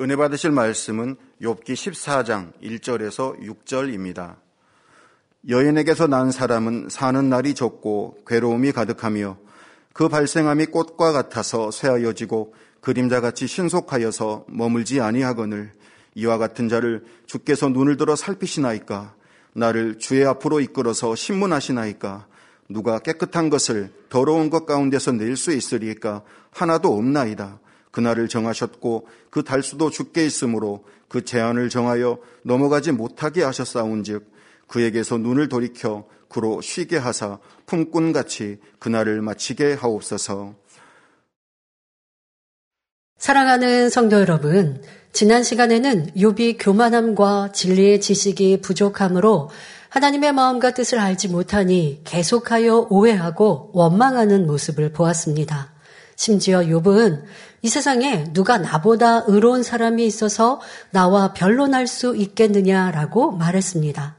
은혜 받으실 말씀은 욥기 14장 1절에서 6절입니다. 여인에게서 난 사람은 사는 날이 좁고 괴로움이 가득하며 그 발생함이 꽃과 같아서 쇠하여지고 그림자같이 신속하여서 머물지 아니하거늘 이와 같은 자를 주께서 눈을 들어 살피시나이까 나를 주의 앞으로 이끌어서 신문하시나이까 누가 깨끗한 것을 더러운 것 가운데서 낼 수 있으리까 하나도 없나이다. 그날을 정하셨고 그 달수도 죽게 있으므로 그 제한을 정하여 넘어가지 못하게 하셨사온즉 그에게서 눈을 돌이켜 그로 쉬게 하사 품꾼같이 그날을 마치게 하옵소서. 사랑하는 성도 여러분, 지난 시간에는 욥이 교만함과 진리의 지식이 부족함으로 하나님의 마음과 뜻을 알지 못하니 계속하여 오해하고 원망하는 모습을 보았습니다. 심지어 욥은 이 세상에 누가 나보다 의로운 사람이 있어서 나와 변론할 수 있겠느냐라고 말했습니다.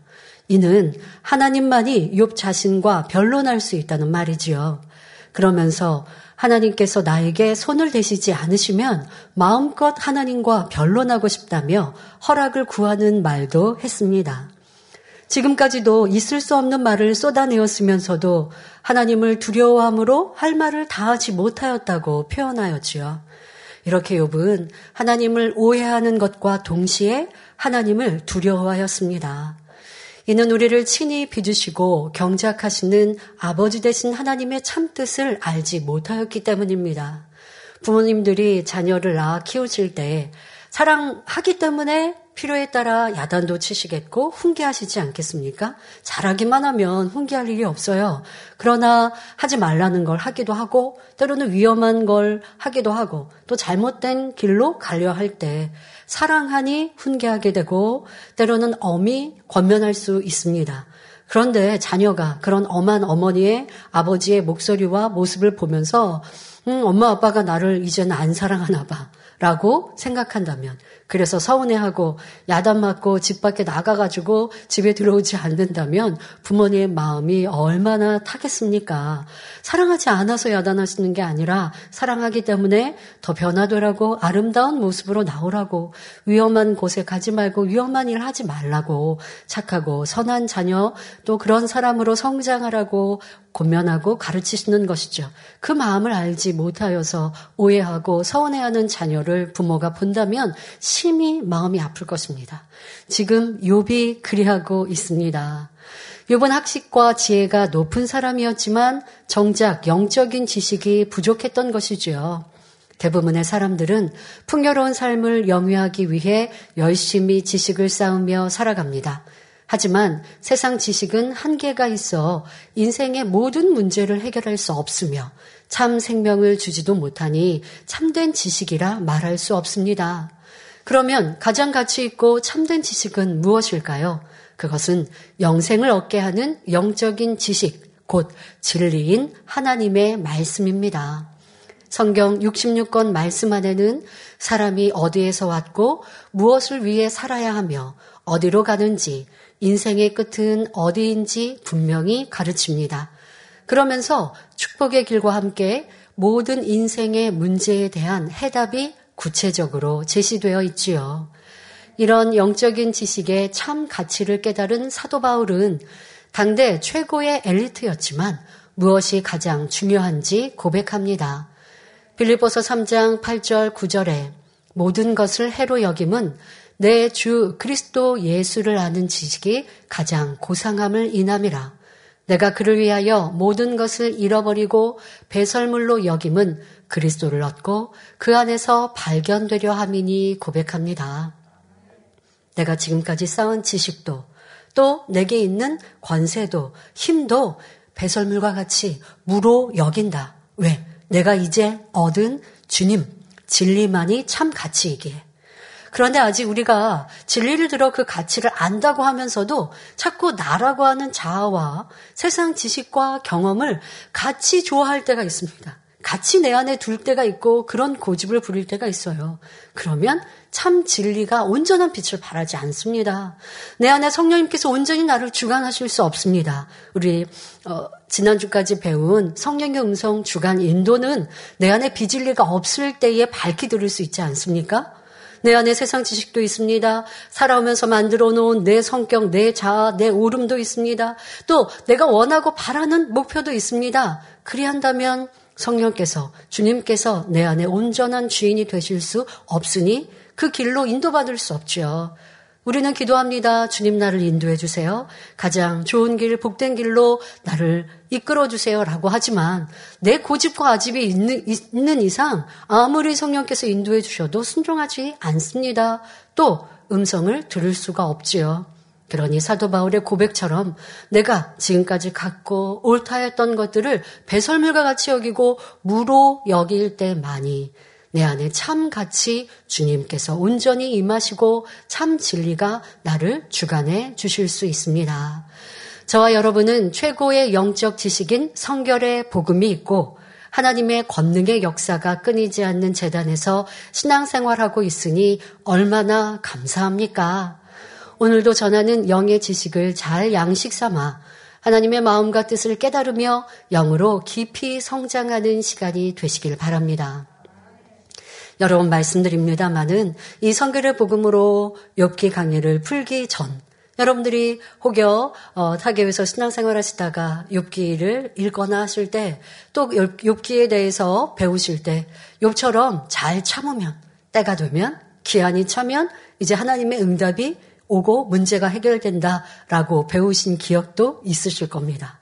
이는 하나님만이 욥 자신과 변론할 수 있다는 말이지요. 그러면서 하나님께서 나에게 손을 대시지 않으시면 마음껏 하나님과 변론하고 싶다며 허락을 구하는 말도 했습니다. 지금까지도 있을 수 없는 말을 쏟아내었으면서도 하나님을 두려워함으로 할 말을 다하지 못하였다고 표현하였지요. 이렇게 욥은 하나님을 오해하는 것과 동시에 하나님을 두려워하였습니다. 이는 우리를 친히 빚으시고 경작하시는 아버지 되신 하나님의 참뜻을 알지 못하였기 때문입니다. 부모님들이 자녀를 낳아 키우실 때 사랑하기 때문에 필요에 따라 야단도 치시겠고 훈계하시지 않겠습니까? 잘하기만 하면 훈계할 일이 없어요. 그러나 하지 말라는 걸 하기도 하고 때로는 위험한 걸 하기도 하고 또 잘못된 길로 가려 할 때 사랑하니 훈계하게 되고 때로는 엄히 권면할 수 있습니다. 그런데 자녀가 그런 엄한 어머니의 아버지의 목소리와 모습을 보면서 음, 엄마 아빠가 나를 이제는 안 사랑하나 봐. 라고 생각한다면 그래서 서운해하고 야단 맞고 집 밖에 나가가지고 집에 들어오지 않는다면 부모님의 마음이 얼마나 타겠습니까? 사랑하지 않아서 야단하시는 게 아니라 사랑하기 때문에 더 변화되라고 아름다운 모습으로 나오라고 위험한 곳에 가지 말고 위험한 일 하지 말라고 착하고 선한 자녀 또 그런 사람으로 성장하라고 권면하고 가르치시는 것이죠. 그 마음을 알지 못하여서 오해하고 서운해하는 자녀를 부모가 본다면 심히 마음이 아플 것입니다. 지금 욥이 그리하고 있습니다. 욥은 학식과 지혜가 높은 사람이었지만 정작 영적인 지식이 부족했던 것이지요. 대부분의 사람들은 풍요로운 삶을 영위하기 위해 열심히 지식을 쌓으며 살아갑니다. 하지만 세상 지식은 한계가 있어 인생의 모든 문제를 해결할 수 없으며 참 생명을 주지도 못하니 참된 지식이라 말할 수 없습니다. 그러면 가장 가치 있고 참된 지식은 무엇일까요? 그것은 영생을 얻게 하는 영적인 지식, 곧 진리인 하나님의 말씀입니다. 성경 66권 말씀 안에는 사람이 어디에서 왔고 무엇을 위해 살아야 하며 어디로 가는지 인생의 끝은 어디인지 분명히 가르칩니다. 그러면서 축복의 길과 함께 모든 인생의 문제에 대한 해답이 구체적으로 제시되어 있지요. 이런 영적인 지식의 참 가치를 깨달은 사도 바울은 당대 최고의 엘리트였지만 무엇이 가장 중요한지 고백합니다. 빌리보서 3장 8절 9절에 모든 것을 해로 여김은 내 주 그리스도 예수를 아는 지식이 가장 고상함을 인함이라. 내가 그를 위하여 모든 것을 잃어버리고 배설물로 여김은 그리스도를 얻고 그 안에서 발견되려 함이니 고백합니다. 내가 지금까지 쌓은 지식도 또 내게 있는 권세도 힘도 배설물과 같이 무로 여긴다. 왜? 내가 이제 얻은 주님, 진리만이 참 가치이기에. 그런데 아직 우리가 진리를 들어 그 가치를 안다고 하면서도 자꾸 나라고 하는 자아와 세상 지식과 경험을 같이 좋아할 때가 있습니다. 같이 내 안에 둘 때가 있고 그런 고집을 부릴 때가 있어요. 그러면 참 진리가 온전한 빛을 발하지 않습니다. 내 안에 성령님께서 온전히 나를 주관하실 수 없습니다. 우리 어, 지난주까지 배운 성령의 음성 주간 인도는 내 안에 비진리가 없을 때에 밝히 들을 수 있지 않습니까? 내 안에 세상 지식도 있습니다. 살아오면서 만들어 놓은 내 성격, 내 자아, 내 오름도 있습니다. 또 내가 원하고 바라는 목표도 있습니다. 그리한다면 성령께서 주님께서 내 안에 온전한 주인이 되실 수 없으니 그 길로 인도받을 수 없지요. 우리는 기도합니다. 주님 나를 인도해 주세요. 가장 좋은 길, 복된 길로 나를 이끌어 주세요 라고 하지만 내 고집과 아집이 있는, 있는 이상 아무리 성령께서 인도해 주셔도 순종하지 않습니다. 또 음성을 들을 수가 없지요. 그러니 사도 바울의 고백처럼 내가 지금까지 갖고 옳다 했던 것들을 배설물과 같이 여기고 무로 여길 때많이 내 안에 참 같이 주님께서 온전히 임하시고 참 진리가 나를 주관해 주실 수 있습니다. 저와 여러분은 최고의 영적 지식인 성결의 복음이 있고 하나님의 권능의 역사가 끊이지 않는 재단에서 신앙생활하고 있으니 얼마나 감사합니까? 오늘도 전하는 영의 지식을 잘 양식 삼아 하나님의 마음과 뜻을 깨달으며 영으로 깊이 성장하는 시간이 되시길 바랍니다. 여러 번 말씀드립니다만은 이 성결의 복음으로 욥기 강의를 풀기 전 여러분들이 혹여 어, 타계에서 신앙생활 하시다가 욥기를 읽거나 하실 때 또 욥기에 대해서 배우실 때 욥처럼 잘 참으면 때가 되면 기한이 차면 이제 하나님의 응답이 오고 문제가 해결된다라고 배우신 기억도 있으실 겁니다.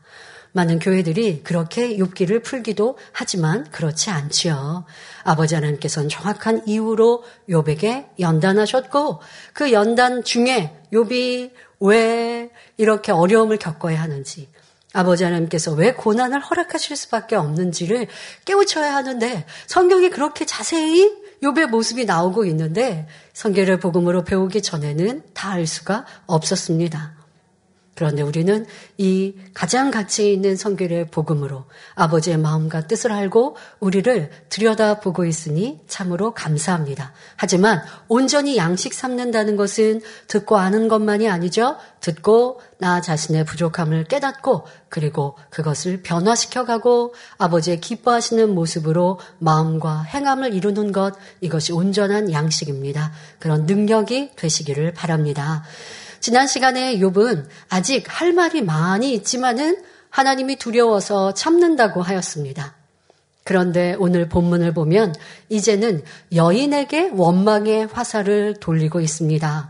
많은 교회들이 그렇게 욥기를 풀기도 하지만 그렇지 않지요. 아버지 하나님께서는 정확한 이유로 욥에게 연단하셨고 그 연단 중에 욥이 왜 이렇게 어려움을 겪어야 하는지 아버지 하나님께서 왜 고난을 허락하실 수밖에 없는지를 깨우쳐야 하는데 성경이 그렇게 자세히 욥의 모습이 나오고 있는데 성경을 복음으로 배우기 전에는 다 알 수가 없었습니다. 그런데 우리는 이 가장 가치 있는 성결의 복음으로 아버지의 마음과 뜻을 알고 우리를 들여다보고 있으니 참으로 감사합니다. 하지만 온전히 양식 삼는다는 것은 듣고 아는 것만이 아니죠. 듣고 나 자신의 부족함을 깨닫고 그리고 그것을 변화시켜가고 아버지의 기뻐하시는 모습으로 마음과 행함을 이루는 것 이것이 온전한 양식입니다. 그런 능력이 되시기를 바랍니다. 지난 시간에 욥은 아직 할 말이 많이 있지만은 하나님이 두려워서 참는다고 하였습니다. 그런데 오늘 본문을 보면 이제는 여인에게 원망의 화살을 돌리고 있습니다.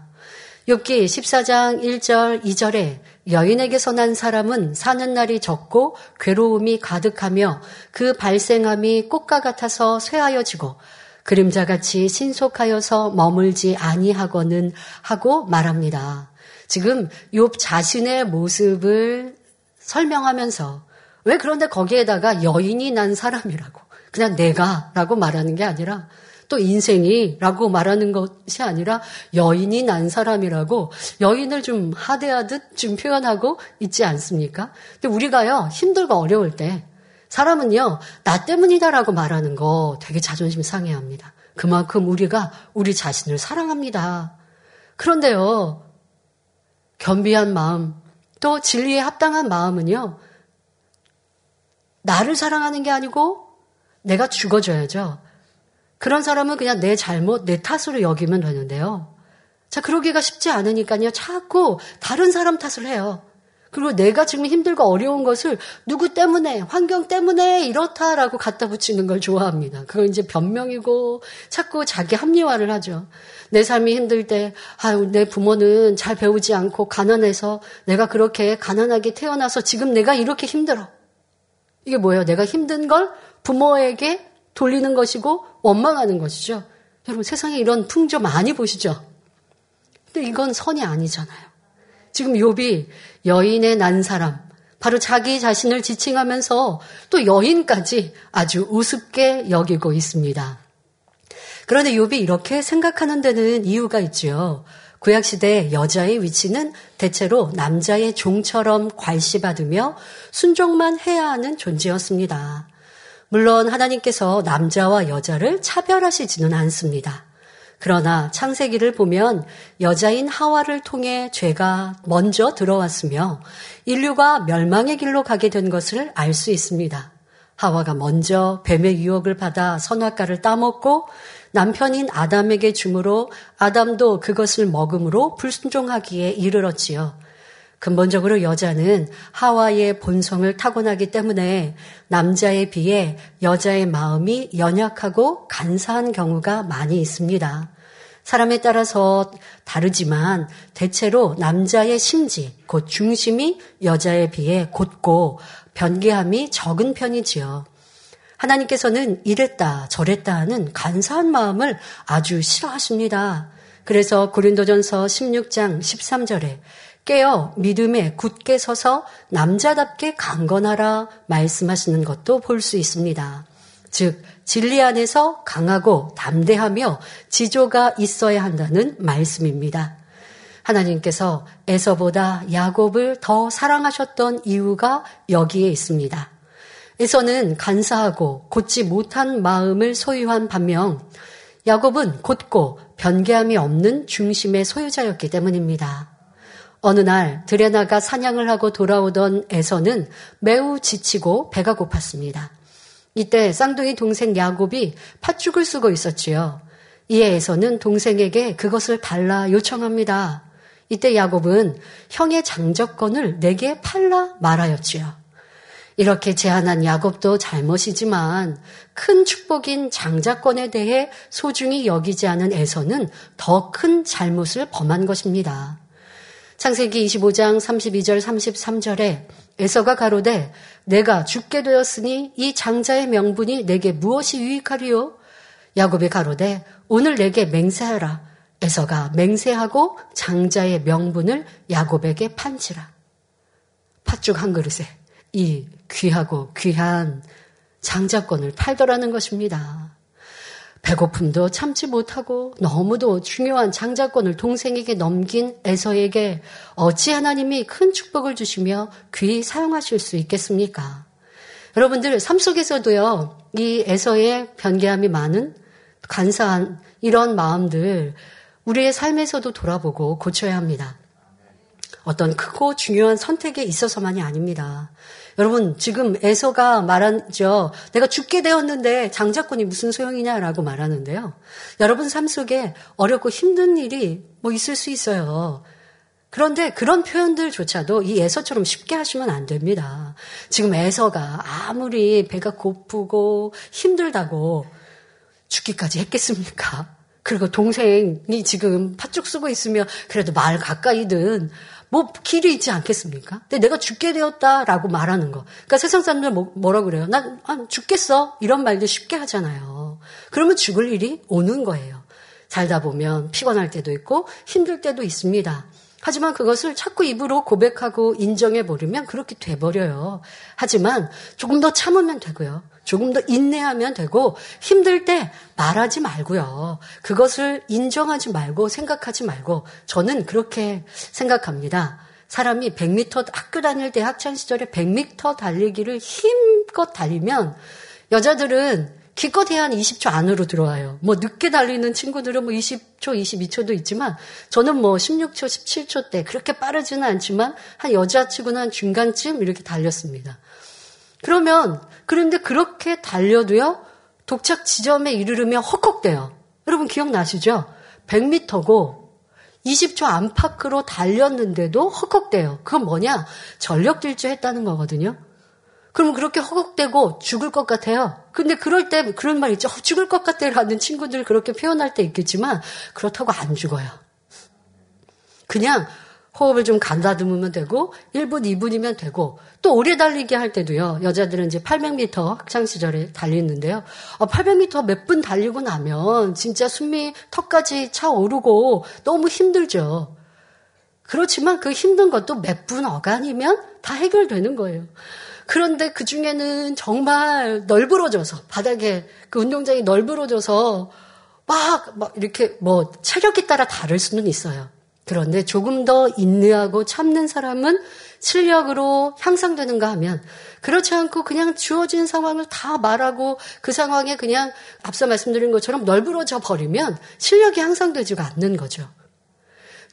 욥기 14장 1절 2절에 여인에게서 난 사람은 사는 날이 적고 괴로움이 가득하며 그 발생함이 꽃과 같아서 쇠하여지고 그림자같이 신속하여서 머물지 아니하거는 하고 말합니다. 지금 욥 자신의 모습을 설명하면서 왜 그런데 거기에다가 여인이 난 사람이라고 그냥 내가라고 말하는 게 아니라 또 인생이라고 말하는 것이 아니라 여인이 난 사람이라고 여인을 좀 하대하듯 좀 표현하고 있지 않습니까? 근데 우리가요 힘들고 어려울 때 사람은요 나 때문이다라고 말하는 거 되게 자존심 상해합니다. 그만큼 우리가 우리 자신을 사랑합니다. 그런데요 겸비한 마음, 또 진리에 합당한 마음은요, 나를 사랑하는 게 아니고 내가 죽어줘야죠. 그런 사람은 그냥 내 잘못, 내 탓으로 여기면 되는데요. 자, 그러기가 쉽지 않으니까요. 자꾸 다른 사람 탓을 해요. 그리고 내가 지금 힘들고 어려운 것을 누구 때문에, 환경 때문에 이렇다라고 갖다 붙이는 걸 좋아합니다. 그건 이제 변명이고 자꾸 자기 합리화를 하죠. 내 삶이 힘들 때, 아유, 내 부모는 잘 배우지 않고 가난해서 내가 그렇게 가난하게 태어나서 지금 내가 이렇게 힘들어. 이게 뭐예요? 내가 힘든 걸 부모에게 돌리는 것이고 원망하는 것이죠. 여러분 세상에 이런 풍조 많이 보시죠? 근데 이건 선이 아니잖아요. 지금 욥이 여인의 난 사람, 바로 자기 자신을 지칭하면서 또 여인까지 아주 우습게 여기고 있습니다. 그런데 욥이 이렇게 생각하는 데는 이유가 있죠. 구약 시대 여자의 위치는 대체로 남자의 종처럼 괄시받으며 순종만 해야 하는 존재였습니다. 물론 하나님께서 남자와 여자를 차별하시지는 않습니다. 그러나 창세기를 보면 여자인 하와를 통해 죄가 먼저 들어왔으며 인류가 멸망의 길로 가게 된 것을 알 수 있습니다. 하와가 먼저 뱀의 유혹을 받아 선악과를 따먹고 남편인 아담에게 주므로 아담도 그것을 먹음으로 불순종하기에 이르렀지요. 근본적으로 여자는 하와의 본성을 타고나기 때문에 남자에 비해 여자의 마음이 연약하고 간사한 경우가 많이 있습니다. 사람에 따라서 다르지만 대체로 남자의 심지, 곧 중심이 여자에 비해 곧고 변개함이 적은 편이지요. 하나님께서는 이랬다 저랬다 하는 간사한 마음을 아주 싫어하십니다. 그래서 고린도전서 16장 13절에 깨어 믿음에 굳게 서서 남자답게 강건하라 말씀하시는 것도 볼 수 있습니다. 즉 진리 안에서 강하고 담대하며 지조가 있어야 한다는 말씀입니다. 하나님께서 에서보다 야곱을 더 사랑하셨던 이유가 여기에 있습니다. 에서는 간사하고 곧지 못한 마음을 소유한 반면 야곱은 곧고 변개함이 없는 중심의 소유자였기 때문입니다. 어느 날 들에 나가 사냥을 하고 돌아오던 에서는 매우 지치고 배가 고팠습니다. 이때 쌍둥이 동생 야곱이 팥죽을 쓰고 있었지요. 이에 에서는 동생에게 그것을 달라 요청합니다. 이때 야곱은 형의 장적권을 내게 팔라 말하였지요. 이렇게 제안한 야곱도 잘못이지만 큰 축복인 장자권에 대해 소중히 여기지 않은 에서는 더 큰 잘못을 범한 것입니다. 창세기 25장 32절 33절에 에서가 가로되 내가 죽게 되었으니 이 장자의 명분이 내게 무엇이 유익하리요? 야곱이 가로되 오늘 내게 맹세하라. 에서가 맹세하고 장자의 명분을 야곱에게 판치라. 팥죽 한 그릇에 이 귀하고 귀한 장자권을 팔더라는 것입니다. 배고픔도 참지 못하고 너무도 중요한 장자권을 동생에게 넘긴 에서에게 어찌 하나님이 큰 축복을 주시며 귀히 사용하실 수 있겠습니까? 여러분들 삶 속에서도요, 이 에서의 변개함이 많은 간사한 이런 마음들 우리의 삶에서도 돌아보고 고쳐야 합니다. 어떤 크고 중요한 선택에 있어서만이 아닙니다. 여러분, 지금 에서가 말한죠. 내가 죽게 되었는데 장자권이 무슨 소용이냐라고 말하는데요. 여러분 삶 속에 어렵고 힘든 일이 뭐 있을 수 있어요. 그런데 그런 표현들조차도 이 에서처럼 쉽게 하시면 안 됩니다. 지금 에서가 아무리 배가 고프고 힘들다고 죽기까지 했겠습니까? 그리고 동생이 지금 팥죽 쓰고 있으면 그래도 말 가까이든 뭐 길이 있지 않겠습니까? 근데 내가 죽게 되었다라고 말하는 거. 그러니까 세상 사람들 뭐, 뭐라 그래요? 난 아, 죽겠어 이런 말도 쉽게 하잖아요. 그러면 죽을 일이 오는 거예요. 살다 보면 피곤할 때도 있고 힘들 때도 있습니다. 하지만 그것을 자꾸 입으로 고백하고 인정해 버리면 그렇게 돼 버려요. 하지만 조금 더 참으면 되고요. 조금 더 인내하면 되고 힘들 때 말하지 말고요. 그것을 인정하지 말고 생각하지 말고 저는 그렇게 생각합니다. 사람이 100m 학교 다닐 때 학창 시절에 100m 달리기를 힘껏 달리면 여자들은 기껏 해야 한 20초 안으로 들어와요. 뭐 늦게 달리는 친구들은 뭐 20초, 22초도 있지만 저는 뭐 16초, 17초 때 그렇게 빠르지는 않지만 한 여자치고는 한 중간쯤 이렇게 달렸습니다. 그러면 그런데 그렇게 달려도요, 독착 지점에 이르르면 헉헉대요. 여러분 기억나시죠? 100m고 20초 안팎으로 달렸는데도 헉헉대요. 그건 뭐냐? 전력 질주했다는 거거든요. 그러면 그렇게 허걱대고 죽을 것 같아요. 근데 그럴 때 그런 말 있죠. 어, 죽을 것 같아라는 친구들 그렇게 표현할 때 있겠지만 그렇다고 안 죽어요. 그냥 호흡을 좀 간다듬으면 되고 1분, 2분이면 되고 또 오래 달리기 할 때도요. 여자들은 이제 800m 학창 시절에 달리는데요. 800m 어, 몇분 달리고 나면 진짜 숨이 턱까지 차오르고 너무 힘들죠. 그렇지만 그 힘든 것도 몇 분 어간이면 다 해결되는 거예요. 그런데 그 중에는 정말 널브러져서 바닥에 그 운동장이 널브러져서 막, 막 이렇게 뭐 체력에 따라 다를 수는 있어요. 그런데 조금 더 인내하고 참는 사람은 실력으로 향상되는가 하면 그렇지 않고 그냥 주어진 상황을 다 말하고 그 상황에 그냥 앞서 말씀드린 것처럼 널브러져 버리면 실력이 향상되지가 않는 거죠.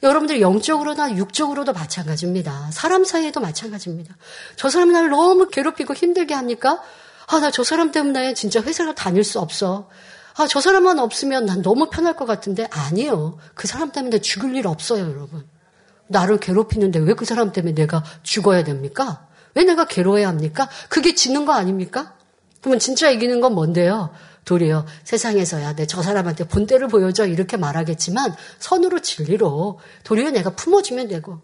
여러분들 영적으로나 육적으로도 마찬가지입니다. 사람 사이에도 마찬가지입니다. 저 사람이 나를 너무 괴롭히고 힘들게 합니까? 아, 나 저 사람 때문에 진짜 회사를 다닐 수 없어. 아, 저 사람만 없으면 난 너무 편할 것 같은데 아니에요. 그 사람 때문에 죽을 일 없어요, 여러분. 나를 괴롭히는데 왜 그 사람 때문에 내가 죽어야 됩니까? 왜 내가 괴로워야 합니까? 그게 지는 거 아닙니까? 그러면 진짜 이기는 건 뭔데요? 도리어 세상에서야 내 저 사람한테 본때를 보여줘 이렇게 말하겠지만 선으로 진리로 도리어 내가 품어주면 되고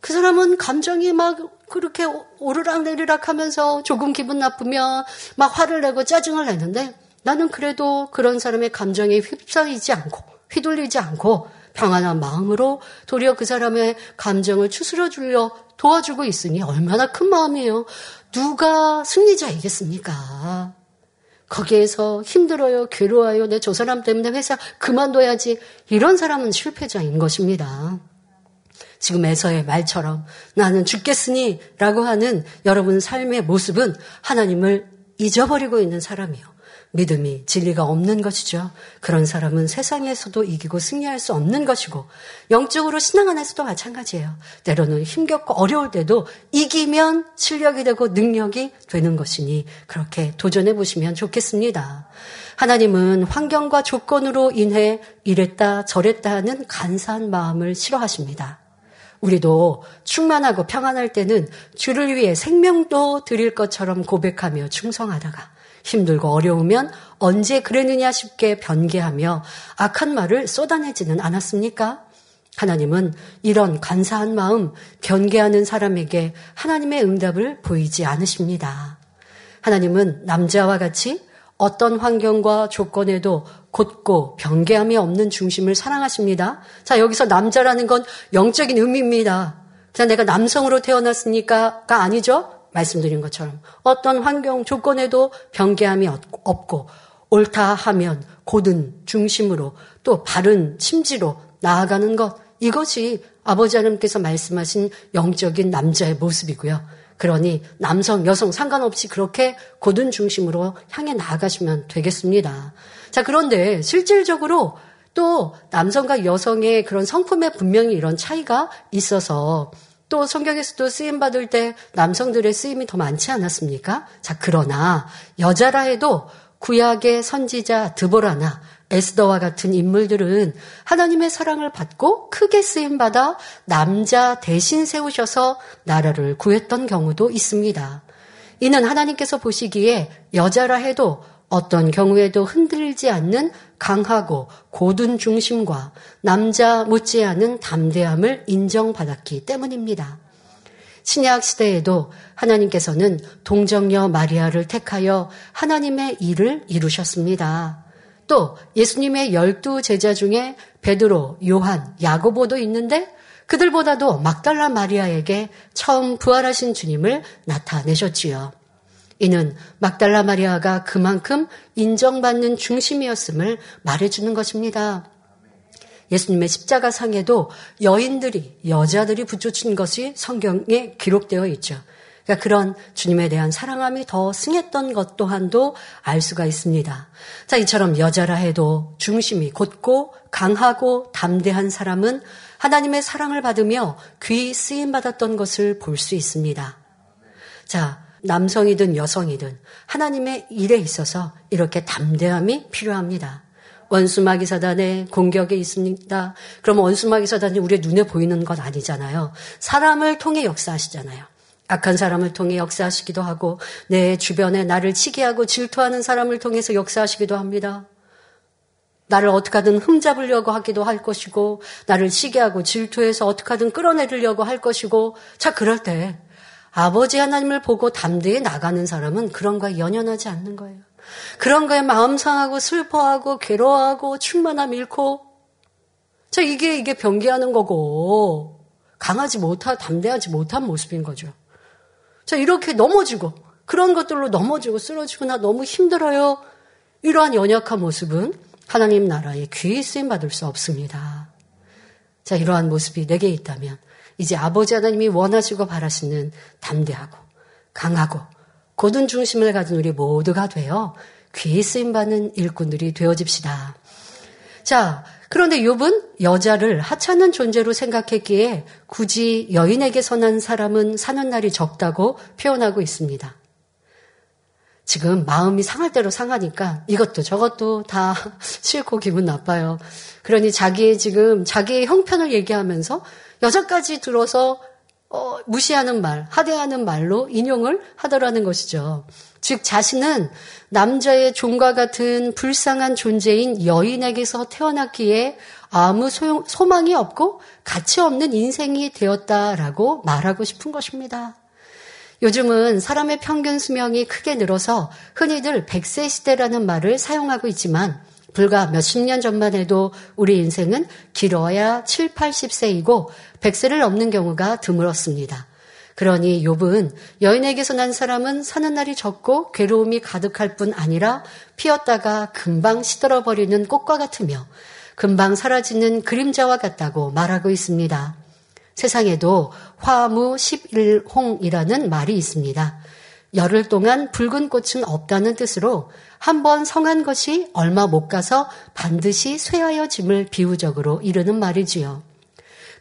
그 사람은 감정이 막 그렇게 오르락 내리락 하면서 조금 기분 나쁘면 막 화를 내고 짜증을 내는데 나는 그래도 그런 사람의 감정에 휩싸이지 않고 휘둘리지 않고 평안한 마음으로 도리어 그 사람의 감정을 추스려 주려 도와주고 있으니 얼마나 큰 마음이에요. 누가 승리자이겠습니까? 거기에서 힘들어요, 괴로워요, 내 저 사람 때문에 회사 그만둬야지. 이런 사람은 실패자인 것입니다. 지금 에서의 말처럼 나는 죽겠으니 라고 하는 여러분 삶의 모습은 하나님을 잊어버리고 있는 사람이요. 믿음이 진리가 없는 것이죠. 그런 사람은 세상에서도 이기고 승리할 수 없는 것이고 영적으로 신앙 안에서도 마찬가지예요. 때로는 힘겹고 어려울 때도 이기면 실력이 되고 능력이 되는 것이니 그렇게 도전해 보시면 좋겠습니다. 하나님은 환경과 조건으로 인해 이랬다 저랬다 하는 간사한 마음을 싫어하십니다. 우리도 충만하고 평안할 때는 주를 위해 생명도 드릴 것처럼 고백하며 충성하다가 힘들고 어려우면 언제 그랬느냐 싶게 변개하며 악한 말을 쏟아내지는 않았습니까? 하나님은 이런 간사한 마음, 변개하는 사람에게 하나님의 응답을 보이지 않으십니다. 하나님은 남자와 같이 어떤 환경과 조건에도 곧고 변개함이 없는 중심을 사랑하십니다. 자, 여기서 남자라는 건 영적인 의미입니다. 그냥 내가 남성으로 태어났으니까가 아니죠. 말씀드린 것처럼 어떤 환경 조건에도 변개함이 없고 옳다 하면 고든 중심으로 또 바른 심지로 나아가는 것 이것이 아버지 하나님께서 말씀하신 영적인 남자의 모습이고요. 그러니 남성, 여성 상관없이 그렇게 고든 중심으로 향해 나아가시면 되겠습니다. 자, 그런데 실질적으로 또 남성과 여성의 그런 성품에 분명히 이런 차이가 있어서 또 성경에서도 쓰임 받을 때 남성들의 쓰임이 더 많지 않았습니까? 자, 그러나 여자라 해도 구약의 선지자 드보라나 에스더와 같은 인물들은 하나님의 사랑을 받고 크게 쓰임 받아 남자 대신 세우셔서 나라를 구했던 경우도 있습니다. 이는 하나님께서 보시기에 여자라 해도 어떤 경우에도 흔들리지 않는 강하고 고든 중심과 남자 못지않은 담대함을 인정받았기 때문입니다. 신약 시대에도 하나님께서는 동정녀 마리아를 택하여 하나님의 일을 이루셨습니다. 또 예수님의 열두 제자 중에 베드로, 요한, 야고보도 있는데 그들보다도 막달라 마리아에게 처음 부활하신 주님을 나타내셨지요. 이는 막달라 마리아가 그만큼 인정받는 중심이었음을 말해주는 것입니다. 예수님의 십자가 상에도 여인들이, 여자들이 붙여친 것이 성경에 기록되어 있죠. 그러니까 그런 주님에 대한 사랑함이 더 승했던 것 또한도 알 수가 있습니다. 자, 이처럼 여자라 해도 중심이 곧고 강하고 담대한 사람은 하나님의 사랑을 받으며 귀 쓰임 받았던 것을 볼 수 있습니다. 자, 남성이든 여성이든 하나님의 일에 있어서 이렇게 담대함이 필요합니다. 원수마귀 사단의 공격에 있습니다. 그럼 원수마귀 사단이 우리 눈에 보이는 건 아니잖아요. 사람을 통해 역사하시잖아요. 악한 사람을 통해 역사하시기도 하고 내 주변에 나를 치게 하고 질투하는 사람을 통해서 역사하시기도 합니다. 나를 어떻게든 흠잡으려고 하기도 할 것이고 나를 치게 하고 질투해서 어떻게든 끌어내리려고 할 것이고 자 그럴 때 아버지 하나님을 보고 담대히 나가는 사람은 그런 거에 연연하지 않는 거예요. 그런 거에 마음 상하고 슬퍼하고 괴로워하고 충만함 잃고 자 이게 이게 변기하는 거고 강하지 못한 담대하지 못한 모습인 거죠. 자 이렇게 넘어지고 그런 것들로 넘어지고 쓰러지고 나 너무 힘들어요. 이러한 연약한 모습은 하나님 나라에 귀히 쓰임 받을 수 없습니다. 자 이러한 모습이 내게 있다면 이제 아버지 하나님이 원하시고 바라시는 담대하고 강하고 고든 중심을 가진 우리 모두가 되어 귀 쓰임 받는 일꾼들이 되어집시다. 자, 그런데 욥은 여자를 하찮은 존재로 생각했기에 굳이 여인에게 선한 사람은 사는 날이 적다고 표현하고 있습니다. 지금 마음이 상할 대로 상하니까 이것도 저것도 다 싫고 기분 나빠요. 그러니 자기의 지금 자기의 형편을 얘기하면서 여자까지 들어서 어, 무시하는 말, 하대하는 말로 인용을 하더라는 것이죠. 즉 자신은 남자의 종과 같은 불쌍한 존재인 여인에게서 태어났기에 아무 소용, 소망이 없고 가치 없는 인생이 되었다라고 말하고 싶은 것입니다. 요즘은 사람의 평균 수명이 크게 늘어서 흔히들 100세 시대라는 말을 사용하고 있지만 불과 몇십 년 전만 해도 우리 인생은 길어야 7, 80세이고 100세를 넘는 경우가 드물었습니다. 그러니 욥은 여인에게서 난 사람은 사는 날이 적고 괴로움이 가득할 뿐 아니라 피었다가 금방 시들어 버리는 꽃과 같으며 금방 사라지는 그림자와 같다고 말하고 있습니다. 세상에도 화무 11홍이라는 말이 있습니다. 열흘 동안 붉은 꽃은 없다는 뜻으로 한 번 성한 것이 얼마 못 가서 반드시 쇠하여짐을 비유적으로 이르는 말이지요.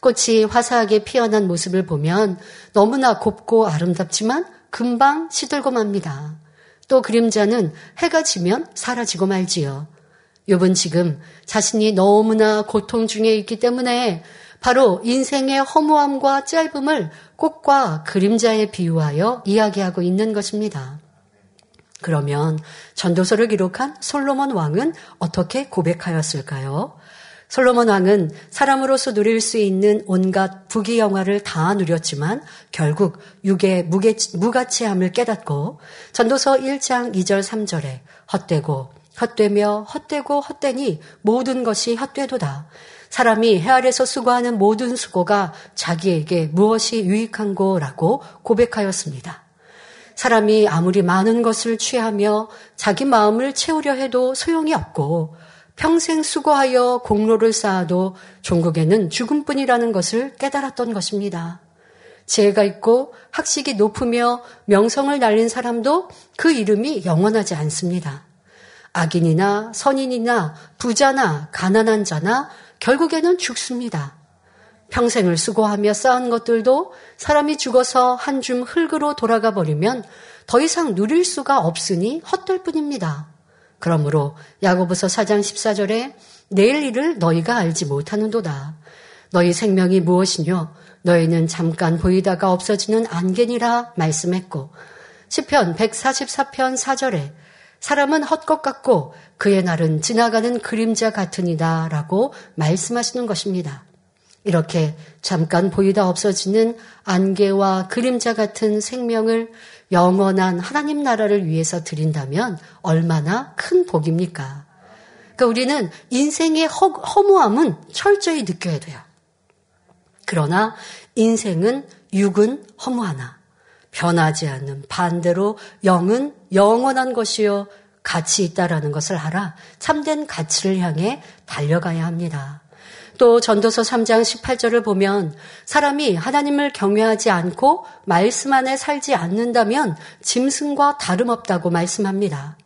꽃이 화사하게 피어난 모습을 보면 너무나 곱고 아름답지만 금방 시들고 맙니다. 또 그림자는 해가 지면 사라지고 말지요. 욥은 지금 자신이 너무나 고통 중에 있기 때문에 바로 인생의 허무함과 짧음을 꽃과 그림자에 비유하여 이야기하고 있는 것입니다. 그러면 전도서를 기록한 솔로몬 왕은 어떻게 고백하였을까요? 솔로몬 왕은 사람으로서 누릴 수 있는 온갖 부귀 영화를 다 누렸지만 결국 육의 무게, 무가치함을 깨닫고 전도서 1장 2절 3절에 헛되고 헛되며 헛되고 헛되니 모든 것이 헛되도다. 사람이 해 아래서 수고하는 모든 수고가 자기에게 무엇이 유익한고라고 고백하였습니다. 사람이 아무리 많은 것을 취하며 자기 마음을 채우려 해도 소용이 없고 평생 수고하여 공로를 쌓아도 종국에는 죽음뿐이라는 것을 깨달았던 것입니다. 지혜가 있고 학식이 높으며 명성을 날린 사람도 그 이름이 영원하지 않습니다. 악인이나 선인이나 부자나 가난한 자나 결국에는 죽습니다. 평생을 수고하며 쌓은 것들도 사람이 죽어서 한 줌 흙으로 돌아가 버리면 더 이상 누릴 수가 없으니 헛될 뿐입니다. 그러므로 야고보서 4장 14절에 내일 일을 너희가 알지 못하는도다. 너희 생명이 무엇이뇨? 너희는 잠깐 보이다가 없어지는 안개니라 말씀했고 시편 144편 4절에 사람은 헛것 같고 그의 날은 지나가는 그림자 같으니다 라고 말씀하시는 것입니다. 이렇게 잠깐 보이다 없어지는 안개와 그림자 같은 생명을 영원한 하나님 나라를 위해서 드린다면 얼마나 큰 복입니까? 그러니까 우리는 인생의 허, 허무함은 철저히 느껴야 돼요. 그러나 인생은 육은 허무하나 변하지 않는 반대로 영은 영원한 것이요 가치 있다라는 것을 알아 참된 가치를 향해 달려가야 합니다. 또 전도서 3장 18절을 보면 사람이 하나님을 경외하지 않고 말씀 안에 살지 않는다면 짐승과 다름없다고 말씀합니다.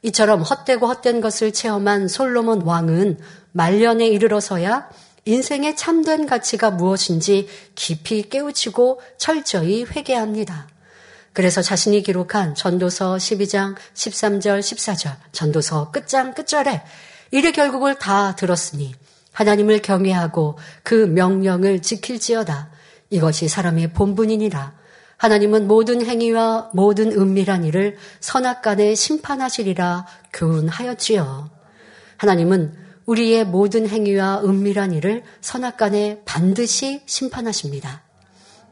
이처럼 헛되고 헛된 것을 체험한 솔로몬 왕은 말년에 이르러서야 인생의 참된 가치가 무엇인지 깊이 깨우치고 철저히 회개합니다. 그래서 자신이 기록한 전도서 12장 13절 14절 전도서 끝장 끝절에 이래 결국을 다 들었으니 하나님을 경외하고 그 명령을 지킬지어다. 이것이 사람의 본분이니라. 하나님은 모든 행위와 모든 은밀한 일을 선악간에 심판하시리라 교훈하였지요. 하나님은 우리의 모든 행위와 은밀한 일을 선악간에 반드시 심판하십니다.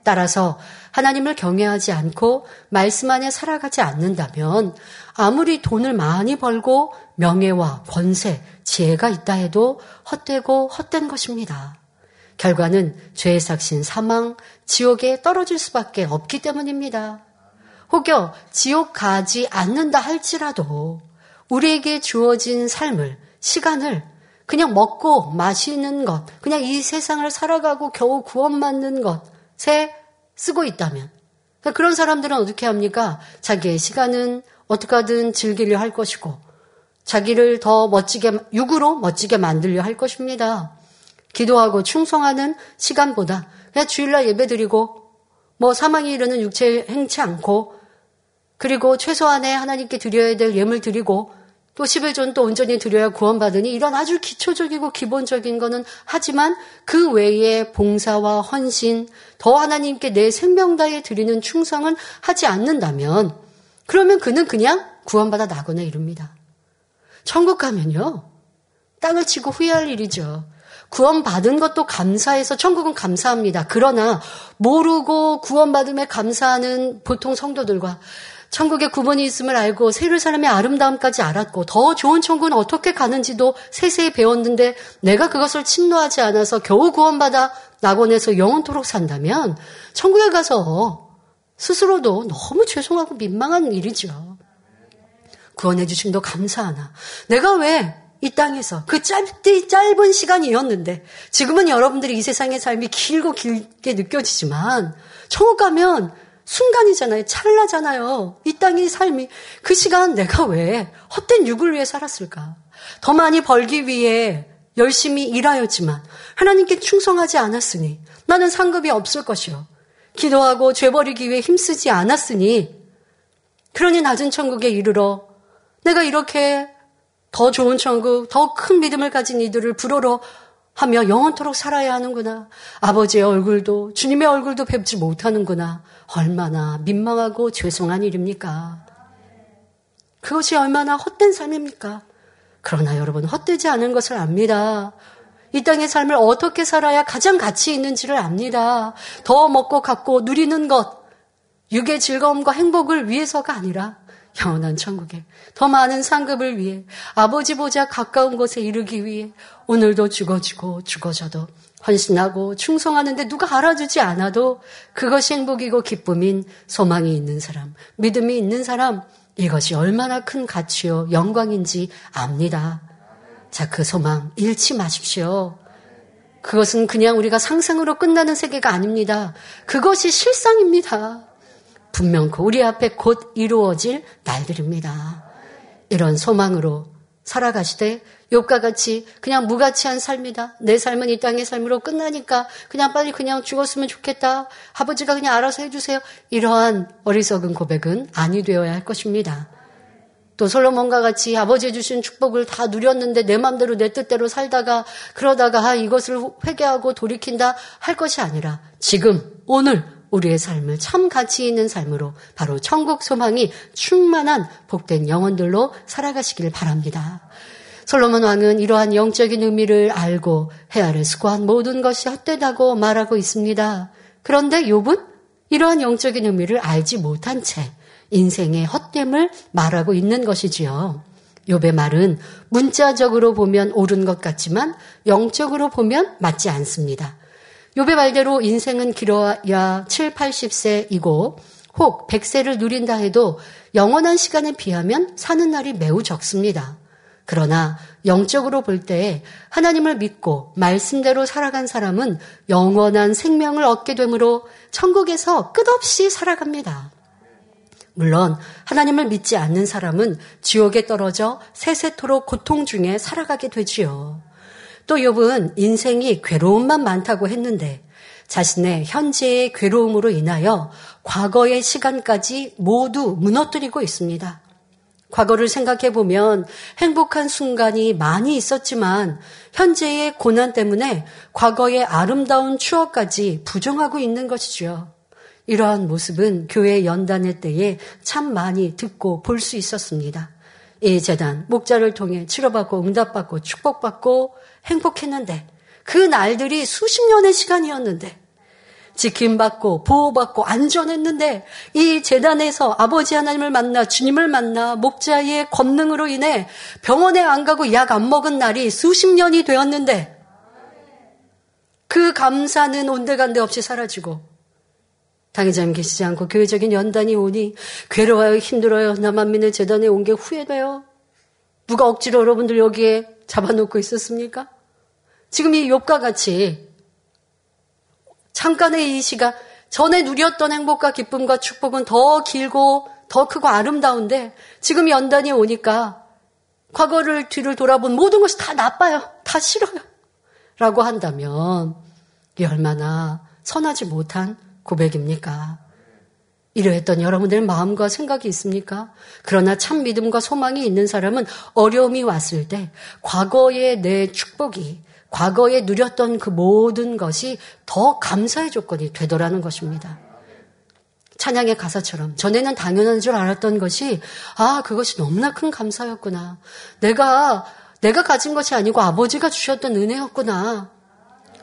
따라서 하나님을 경외하지 않고 말씀 안에 살아가지 않는다면 아무리 돈을 많이 벌고 명예와 권세, 지혜가 있다 해도 헛되고 헛된 것입니다. 결과는 죄의 삭신 사망, 지옥에 떨어질 수밖에 없기 때문입니다. 혹여 지옥 가지 않는다 할지라도 우리에게 주어진 삶을, 시간을 그냥 먹고 마시는 것, 그냥 이 세상을 살아가고 겨우 구원받는 것에 쓰고 있다면 그러니까 그런 사람들은 어떻게 합니까? 자기의 시간은 어떻게 하든 즐기려 할 것이고 자기를 더 멋지게 육으로 멋지게 만들려 할 것입니다. 기도하고 충성하는 시간보다 그냥 주일날 예배드리고 뭐 사망이 이르는 육체 행치 않고 그리고 최소한의 하나님께 드려야 될 예물 드리고 또 11조는 또 온전히 드려야 구원받으니 이런 아주 기초적이고 기본적인 거는 하지만 그 외에 봉사와 헌신, 더 하나님께 내 생명 다해 드리는 충성은 하지 않는다면 그러면 그는 그냥 구원받아 나거나 이릅니다. 천국 가면요. 땅을 치고 후회할 일이죠. 구원받은 것도 감사해서 천국은 감사합니다. 그러나 모르고 구원받음에 감사하는 보통 성도들과 천국에 구원이 있음을 알고 세를 사람의 아름다움까지 알았고 더 좋은 천국은 어떻게 가는지도 세세히 배웠는데 내가 그것을 침노하지 않아서 겨우 구원받아 낙원에서 영원토록 산다면 천국에 가서 스스로도 너무 죄송하고 민망한 일이죠. 구원해 주심도 감사하나 내가 왜 이 땅에서 그 짧디 짧은 시간이었는데 지금은 여러분들이 이 세상의 삶이 길고 길게 느껴지지만 천국 가면 순간이잖아요. 찰나잖아요. 이 땅의 삶이. 그 시간 내가 왜 헛된 육을 위해 살았을까? 더 많이 벌기 위해 열심히 일하였지만 하나님께 충성하지 않았으니 나는 상급이 없을 것이요. 기도하고 죄 버리기 위해 힘쓰지 않았으니 그러니 낮은 천국에 이르러 내가 이렇게 더 좋은 천국, 더 큰 믿음을 가진 이들을 부러러 하며 영원토록 살아야 하는구나. 아버지의 얼굴도 주님의 얼굴도 뵙지 못하는구나. 얼마나 민망하고 죄송한 일입니까? 그것이 얼마나 헛된 삶입니까? 그러나 여러분 헛되지 않은 것을 압니다. 이 땅의 삶을 어떻게 살아야 가장 가치 있는지를 압니다. 더 먹고 갖고 누리는 것, 육의 즐거움과 행복을 위해서가 아니라 영원한 천국에 더 많은 상급을 위해 아버지 보자 가까운 곳에 이르기 위해 오늘도 죽어지고 죽어져도 헌신하고 충성하는데 누가 알아주지 않아도 그것이 행복이고 기쁨인 소망이 있는 사람, 믿음이 있는 사람, 이것이 얼마나 큰 가치요, 영광인지 압니다. 자, 그 소망 잃지 마십시오. 그것은 그냥 우리가 상상으로 끝나는 세계가 아닙니다. 그것이 실상입니다. 분명코 우리 앞에 곧 이루어질 날들입니다. 이런 소망으로 살아가시되 욕과 같이 그냥 무가치한 삶이다. 내 삶은 이 땅의 삶으로 끝나니까 그냥 빨리 그냥 죽었으면 좋겠다. 아버지가 그냥 알아서 해주세요. 이러한 어리석은 고백은 아니 되어야 할 것입니다. 또 솔로몬과 같이 아버지 주신 축복을 다 누렸는데 내 맘대로 내 뜻대로 살다가 그러다가 아, 이것을 회개하고 돌이킨다 할 것이 아니라 지금 오늘 우리의 삶을 참 가치 있는 삶으로 바로 천국 소망이 충만한 복된 영혼들로 살아가시길 바랍니다. 솔로몬 왕은 이러한 영적인 의미를 알고 헤아를 수고한 모든 것이 헛되다고 말하고 있습니다. 그런데 욥은 이러한 영적인 의미를 알지 못한 채 인생의 헛됨을 말하고 있는 것이지요. 욥의 말은 문자적으로 보면 옳은 것 같지만 영적으로 보면 맞지 않습니다. 욥의 말대로 인생은 길어야 7, 80세이고 혹 100세를 누린다 해도 영원한 시간에 비하면 사는 날이 매우 적습니다. 그러나 영적으로 볼때 하나님을 믿고 말씀대로 살아간 사람은 영원한 생명을 얻게 되므로 천국에서 끝없이 살아갑니다. 물론 하나님을 믿지 않는 사람은 지옥에 떨어져 세세토록 고통 중에 살아가게 되지요. 또 욥은 인생이 괴로움만 많다고 했는데 자신의 현재의 괴로움으로 인하여 과거의 시간까지 모두 무너뜨리고 있습니다. 과거를 생각해 보면 행복한 순간이 많이 있었지만 현재의 고난 때문에 과거의 아름다운 추억까지 부정하고 있는 것이죠. 이러한 모습은 교회 연단의 때에 참 많이 듣고 볼 수 있었습니다. 이 재단 목자를 통해 치료받고 응답받고 축복받고 행복했는데 그 날들이 수십 년의 시간이었는데 지킴받고 보호받고 안전했는데 이 재단에서 아버지 하나님을 만나 주님을 만나 목자의 권능으로 인해 병원에 안 가고 약 안 먹은 날이 수십 년이 되었는데 그 감사는 온데간데 없이 사라지고 당회장님 계시지 않고 교회적인 연단이 오니 괴로워요 힘들어요 나만 믿는 재단에 온 게 후회돼요 누가 억지로 여러분들 여기에 잡아놓고 있었습니까? 지금 이 욥과 같이 잠깐의 이 시가 전에 누렸던 행복과 기쁨과 축복은 더 길고 더 크고 아름다운데 지금 연단이 오니까 과거를 뒤를 돌아본 모든 것이 다 나빠요. 다 싫어요. 라고 한다면 이 얼마나 선하지 못한 고백입니까? 이러했던 여러분들의 마음과 생각이 있습니까? 그러나 참 믿음과 소망이 있는 사람은 어려움이 왔을 때 과거의 내 축복이 과거에 누렸던 그 모든 것이 더 감사의 조건이 되더라는 것입니다. 찬양의 가사처럼 전에는 당연한 줄 알았던 것이 아 그것이 너무나 큰 감사였구나. 내가 내가 가진 것이 아니고 아버지가 주셨던 은혜였구나.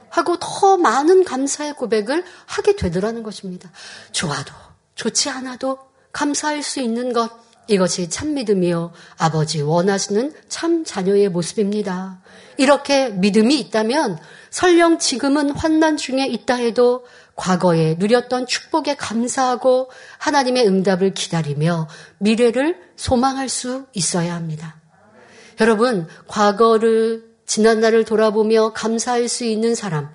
하고 더 많은 감사의 고백을 하게 되더라는 것입니다. 좋아도 좋지 않아도 감사할 수 있는 것 이것이 참 믿음이요 아버지 원하시는 참 자녀의 모습입니다. 이렇게 믿음이 있다면 설령 지금은 환난 중에 있다 해도 과거에 누렸던 축복에 감사하고 하나님의 응답을 기다리며 미래를 소망할 수 있어야 합니다. 여러분, 과거를, 지난 날을 돌아보며 감사할 수 있는 사람,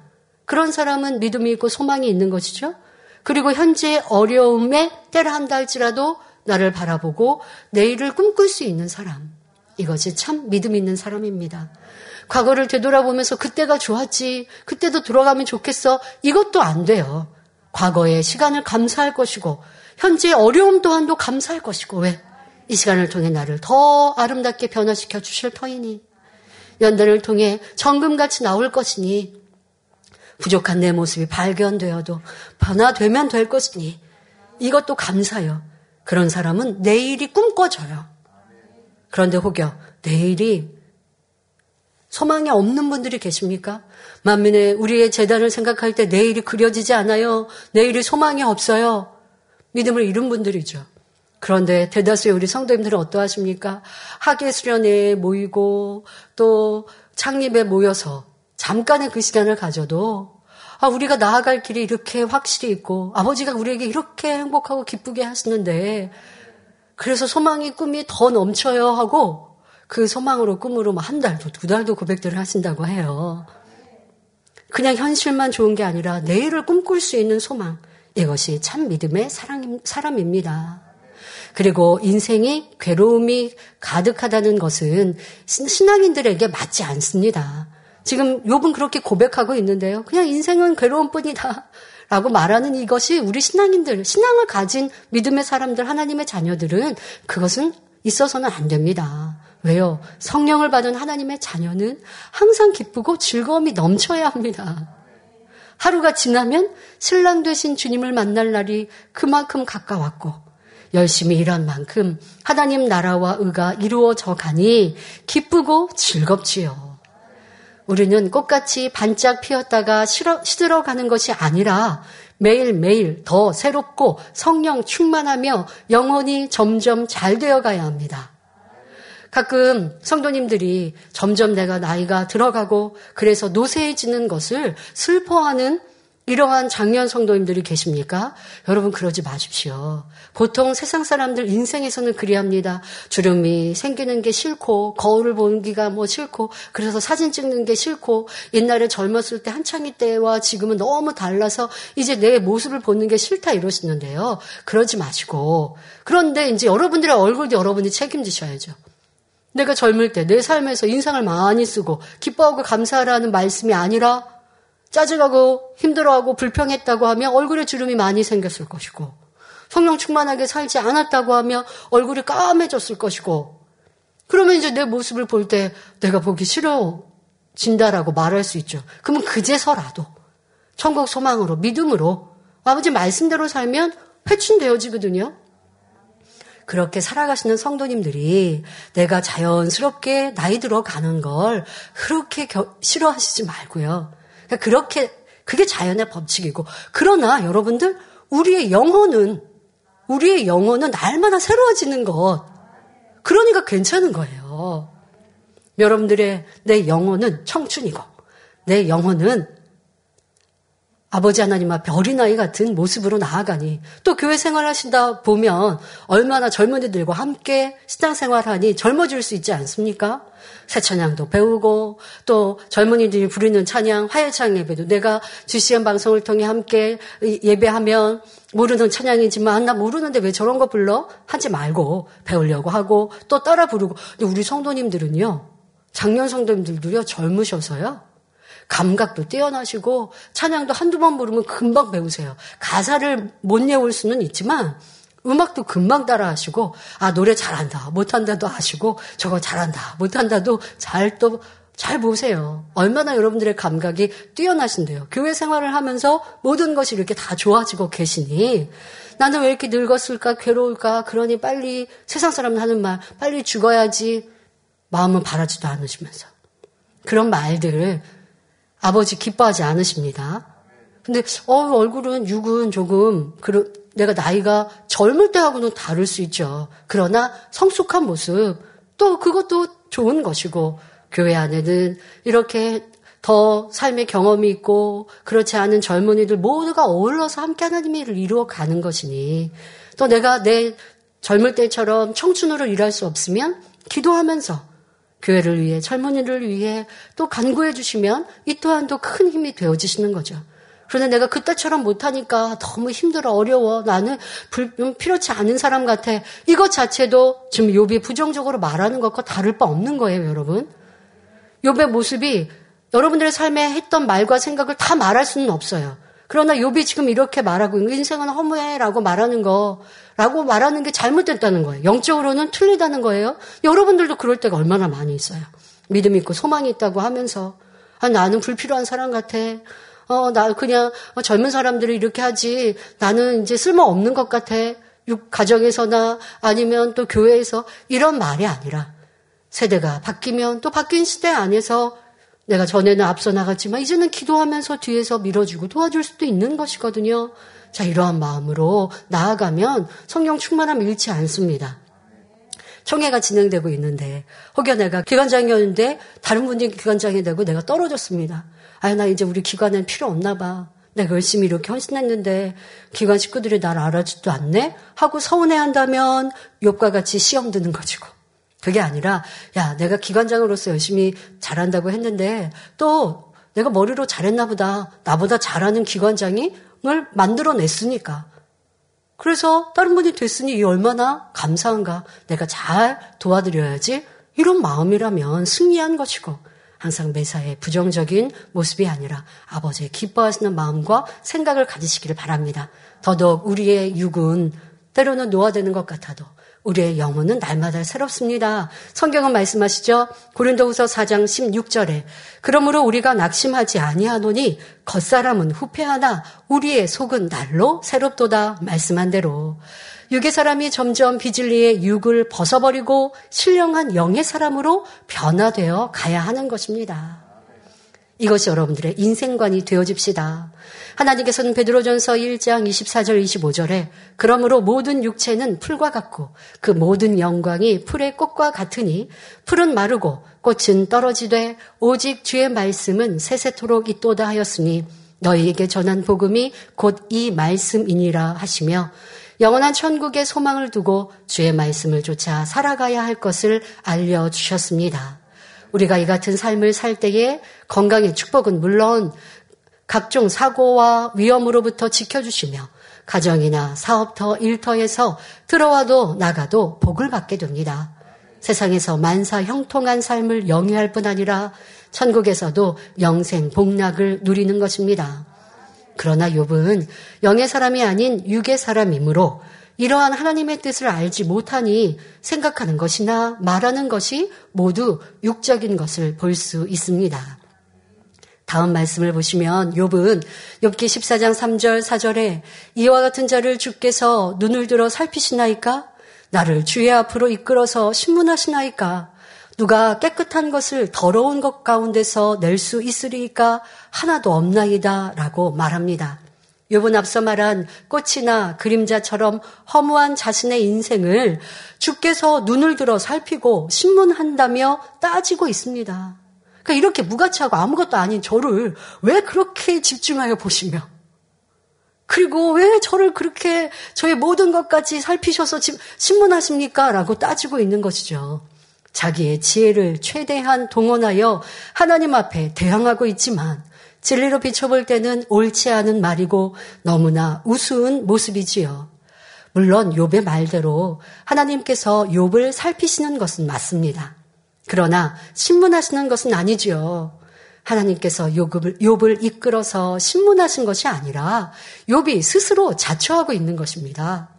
그런 사람은 믿음이 있고 소망이 있는 것이죠. 그리고 현재 어려움에 때를 한다 할지라도 나를 바라보고 내일을 꿈꿀 수 있는 사람. 이것이 참 믿음 있는 사람입니다. 과거를 되돌아보면서 그때가 좋았지, 그때도 돌아가면 좋겠어. 이것도 안 돼요. 과거의 시간을 감사할 것이고, 현재 어려움 또한도 감사할 것이고, 왜? 이 시간을 통해 나를 더 아름답게 변화시켜 주실 터이니, 연단을 통해 정금같이 나올 것이니, 부족한 내 모습이 발견되어도 변화되면 될 것이니, 이것도 감사요. 그런 사람은 내일이 꿈꿔져요. 그런데 혹여 내일이 소망이 없는 분들이 계십니까? 만민의 우리의 재단을 생각할 때 내일이 그려지지 않아요. 내일이 소망이 없어요. 믿음을 잃은 분들이죠. 그런데 대다수의 우리 성도님들은 어떠하십니까? 학예 수련회에 모이고 또 창립에 모여서 잠깐의 그 시간을 가져도 아, 우리가 나아갈 길이 이렇게 확실히 있고 아버지가 우리에게 이렇게 행복하고 기쁘게 하시는데 그래서 소망이 꿈이 더 넘쳐요 하고 그 소망으로 꿈으로 뭐한 달도 두 달도 고백들을 하신다고 해요. 그냥 현실만 좋은 게 아니라 내일을 꿈꿀 수 있는 소망. 이것이 참 믿음의 사람, 사람입니다. 그리고 인생이 괴로움이 가득하다는 것은 신앙인들에게 맞지 않습니다. 지금 욥은 그렇게 고백하고 있는데요. 그냥 인생은 괴로움뿐이다. 라고 말하는 이것이 우리 신앙인들, 신앙을 가진 믿음의 사람들, 하나님의 자녀들은 그것은 있어서는 안 됩니다. 왜요? 성령을 받은 하나님의 자녀는 항상 기쁘고 즐거움이 넘쳐야 합니다. 하루가 지나면 신랑 되신 주님을 만날 날이 그만큼 가까웠고 열심히 일한 만큼 하나님 나라와 의가 이루어져 가니 기쁘고 즐겁지요. 우리는 꽃같이 반짝 피었다가 시들어가는 것이 아니라 매일매일 더 새롭고 성령 충만하며 영혼이 점점 잘 되어 가야 합니다. 가끔 성도님들이 점점 내가 나이가 들어가고 그래서 노쇠해지는 것을 슬퍼하는 이러한 장년 성도님들이 계십니까? 여러분 그러지 마십시오. 보통 세상 사람들 인생에서는 그리합니다. 주름이 생기는 게 싫고 거울을 보기가 뭐 싫고 그래서 사진 찍는 게 싫고 옛날에 젊었을 때 한창이 때와 지금은 너무 달라서 이제 내 모습을 보는 게 싫다 이러시는데요. 그러지 마시고 그런데 이제 여러분들의 얼굴도 여러분이 책임지셔야죠. 내가 젊을 때 내 삶에서 인상을 많이 쓰고 기뻐하고 감사하라는 말씀이 아니라 짜증하고 힘들어하고 불평했다고 하면 얼굴에 주름이 많이 생겼을 것이고 성령 충만하게 살지 않았다고 하면 얼굴이 까매졌을 것이고 그러면 이제 내 모습을 볼 때 내가 보기 싫어진다라고 말할 수 있죠. 그러면 그제서라도 천국 소망으로 믿음으로 아버지 말씀대로 살면 회춘되어지거든요. 그렇게 살아가시는 성도님들이 내가 자연스럽게 나이 들어 가는 걸 그렇게 겨, 싫어하시지 말고요. 그러니까 그렇게 그게 자연의 법칙이고 그러나 여러분들 우리의 영혼은 우리의 영혼은 날마다 새로워지는 것. 그러니까 괜찮은 거예요. 여러분들의 내 영혼은 청춘이고 내 영혼은 아버지 하나님 앞에 어린아이 같은 모습으로 나아가니 또 교회 생활하신다 보면 얼마나 젊은이들과 함께 신앙 생활하니 젊어질 수 있지 않습니까? 새 찬양도 배우고 또 젊은이들이 부르는 찬양 화요창 예배도 내가 GCN 방송을 통해 함께 예배하면 모르는 찬양이지만 나 모르는데 왜 저런 거 불러? 하지 말고 배우려고 하고 또 따라 부르고 근데 우리 성도님들은요 작년 성도님들도요 젊으셔서요 감각도 뛰어나시고 찬양도 한두 번 부르면 금방 배우세요. 가사를 못 외울 수는 있지만 음악도 금방 따라 하시고 아 노래 잘한다 못한다도 아시고 저거 잘한다 못한다도 잘 또 잘 보세요. 얼마나 여러분들의 감각이 뛰어나신데요. 교회 생활을 하면서 모든 것이 이렇게 다 좋아지고 계시니 나는 왜 이렇게 늙었을까 괴로울까 그러니 빨리 세상 사람 하는 말 빨리 죽어야지 마음은 바라지도 않으시면서 그런 말들을 아버지 기뻐하지 않으십니다. 근데 어 얼굴은 육은 조금 그러, 내가 나이가 젊을 때하고는 다를 수 있죠. 그러나 성숙한 모습 또 그것도 좋은 것이고 교회 안에는 이렇게 더 삶의 경험이 있고 그렇지 않은 젊은이들 모두가 어울러서 함께 하나님의 일을 이루어 가는 것이니 또 내가 내 젊을 때처럼 청춘으로 일할 수 없으면 기도하면서 교회를 위해 젊은이를 위해 또 간구해 주시면 이 또한도 큰 힘이 되어지시는 거죠. 그런데 내가 그때처럼 못하니까 너무 힘들어 어려워 나는 불, 필요치 않은 사람 같아 이것 자체도 지금 욥이 부정적으로 말하는 것과 다를 바 없는 거예요 여러분 욥의 모습이 여러분들의 삶에 했던 말과 생각을 다 말할 수는 없어요. 그러나 욥이 지금 이렇게 말하고 인생은 허무해라고 말하는 거라고 말하는 게 잘못됐다는 거예요. 영적으로는 틀리다는 거예요. 여러분들도 그럴 때가 얼마나 많이 있어요. 믿음 있고 소망이 있다고 하면서 아, 나는 불필요한 사람 같아. 어, 나 그냥 젊은 사람들이 이렇게 하지. 나는 이제 쓸모 없는 것 같아. 가정에서나 아니면 또 교회에서 이런 말이 아니라 세대가 바뀌면 또 바뀐 시대 안에서 내가 전에는 앞서 나갔지만 이제는 기도하면서 뒤에서 밀어주고 도와줄 수도 있는 것이거든요. 자, 이러한 마음으로 나아가면 성령 충만함 잃지 않습니다. 총회가 진행되고 있는데 혹여 내가 기관장이었는데 다른 분이 기관장이 되고 내가 떨어졌습니다. 아, 나 이제 우리 기관엔 필요 없나 봐. 내가 열심히 이렇게 헌신했는데 기관 식구들이 날 알아주지도 않네? 하고 서운해한다면 욕과 같이 시험 드는 것이고 그게 아니라 야 내가 기관장으로서 열심히 잘한다고 했는데 또 내가 머리로 잘했나 보다. 나보다 잘하는 기관장이 을 만들어냈으니까. 그래서 다른 분이 됐으니 이 얼마나 감사한가. 내가 잘 도와드려야지. 이런 마음이라면 승리한 것이고 항상 매사에 부정적인 모습이 아니라 아버지의 기뻐하시는 마음과 생각을 가지시기를 바랍니다. 더더욱 우리의 육은 때로는 노화되는 것 같아도 우리의 영혼은 날마다 새롭습니다. 성경은 말씀하시죠. 고린도후서 4장 16절에 그러므로 우리가 낙심하지 아니하노니 겉사람은 후패하나 우리의 속은 날로 새롭도다 말씀한 대로 육의 사람이 점점 비질리의 육을 벗어버리고 신령한 영의 사람으로 변화되어 가야 하는 것입니다. 이것이 여러분들의 인생관이 되어집시다. 하나님께서는 베드로전서 1장 24절 25절에 그러므로 모든 육체는 풀과 같고 그 모든 영광이 풀의 꽃과 같으니 풀은 마르고 꽃은 떨어지되 오직 주의 말씀은 세세토록 있도다 하였으니 너희에게 전한 복음이 곧 이 말씀이니라 하시며 영원한 천국의 소망을 두고 주의 말씀을 쫓아 살아가야 할 것을 알려주셨습니다. 우리가 이 같은 삶을 살 때에 건강의 축복은 물론 각종 사고와 위험으로부터 지켜주시며 가정이나 사업터, 일터에서 들어와도 나가도 복을 받게 됩니다. 세상에서 만사 형통한 삶을 영위할 뿐 아니라 천국에서도 영생 복락을 누리는 것입니다. 그러나 욥은 영의 사람이 아닌 육의 사람이므로 이러한 하나님의 뜻을 알지 못하니 생각하는 것이나 말하는 것이 모두 육적인 것을 볼 수 있습니다. 다음 말씀을 보시면 욥은 욥기 14장 3절 4절에 이와 같은 자를 주께서 눈을 들어 살피시나이까 나를 주의 앞으로 이끌어서 신문하시나이까 누가 깨끗한 것을 더러운 것 가운데서 낼 수 있으리까 하나도 없나이다라고 말합니다. 욥은 앞서 말한 꽃이나 그림자처럼 허무한 자신의 인생을 주께서 눈을 들어 살피고 신문한다며 따지고 있습니다. 그러니까 이렇게 무가치하고 아무것도 아닌 저를 왜 그렇게 집중하여 보시며 그리고 왜 저를 그렇게 저의 모든 것까지 살피셔서 신문하십니까? 라고 따지고 있는 것이죠. 자기의 지혜를 최대한 동원하여 하나님 앞에 대항하고 있지만 진리로 비춰볼 때는 옳지 않은 말이고 너무나 우스운 모습이지요. 물론 욥의 말대로 하나님께서 욥을 살피시는 것은 맞습니다. 그러나 신문하시는 것은 아니지요. 하나님께서 욥을, 욥을 이끌어서 신문하신 것이 아니라 욥이 스스로 자초하고 있는 것입니다.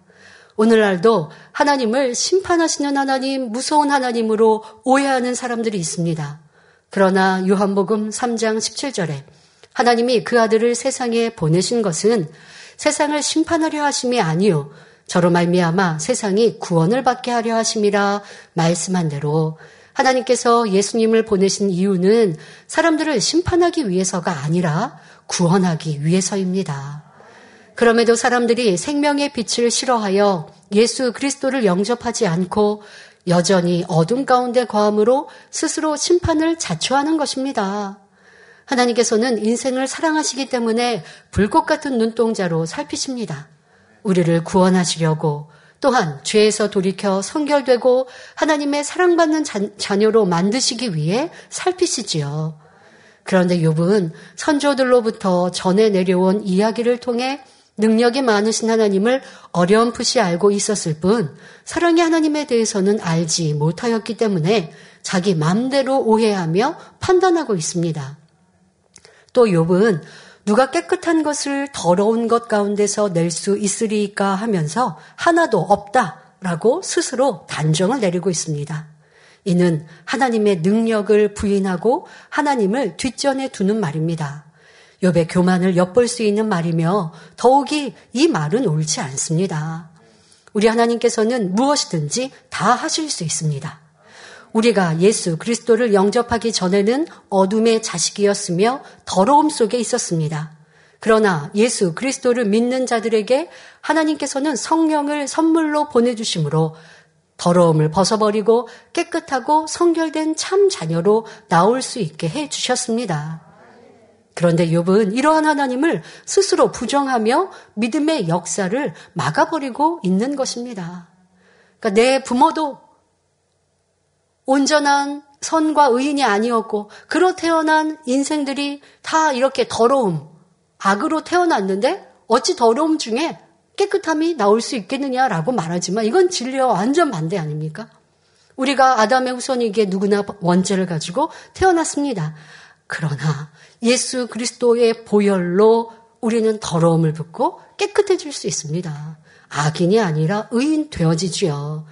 오늘날도 하나님을 심판하시는 하나님, 무서운 하나님으로 오해하는 사람들이 있습니다. 그러나 요한복음 3장 17절에 하나님이 그 아들을 세상에 보내신 것은 세상을 심판하려 하심이 아니요 저로 말미암아 세상이 구원을 받게 하려 하심이라 말씀한 대로 하나님께서 예수님을 보내신 이유는 사람들을 심판하기 위해서가 아니라 구원하기 위해서입니다. 그럼에도 사람들이 생명의 빛을 싫어하여 예수 그리스도를 영접하지 않고 여전히 어둠 가운데 거함으로 스스로 심판을 자초하는 것입니다. 하나님께서는 인생을 사랑하시기 때문에 불꽃 같은 눈동자로 살피십니다. 우리를 구원하시려고 또한 죄에서 돌이켜 성결되고 하나님의 사랑받는 자, 녀로 만드시기 위해 살피시지요. 그런데 욥은 선조들로부터 전해 내려온 이야기를 통해 능력이 많으신 하나님을 어렴풋이 알고 있었을 뿐 사랑의 하나님에 대해서는 알지 못하였기 때문에 자기 마음대로 오해하며 판단하고 있습니다. 또 욥은 누가 깨끗한 것을 더러운 것 가운데서 낼 수 있으리까 하면서 하나도 없다라고 스스로 단정을 내리고 있습니다. 이는 하나님의 능력을 부인하고 하나님을 뒷전에 두는 말입니다. 욥의 교만을 엿볼 수 있는 말이며 더욱이 이 말은 옳지 않습니다. 우리 하나님께서는 무엇이든지 다 하실 수 있습니다. 우리가 예수 그리스도를 영접하기 전에는 어둠의 자식이었으며 더러움 속에 있었습니다. 그러나 예수 그리스도를 믿는 자들에게 하나님께서는 성령을 선물로 보내주심으로 더러움을 벗어버리고 깨끗하고 성결된 참 자녀로 나올 수 있게 해 주셨습니다. 그런데 욥은 이러한 하나님을 스스로 부정하며 믿음의 역사를 막아버리고 있는 것입니다. 그러니까 내 부모도 온전한 선과 의인이 아니었고 그로 태어난 인생들이 다 이렇게 더러움, 악으로 태어났는데 어찌 더러움 중에 깨끗함이 나올 수 있겠느냐라고 말하지만 이건 진리와 완전 반대 아닙니까? 우리가 아담의 후손이기에 누구나 원죄를 가지고 태어났습니다. 그러나 예수 그리스도의 보혈로 우리는 더러움을 붓고 깨끗해질 수 있습니다. 악인이 아니라 의인 되어지지요.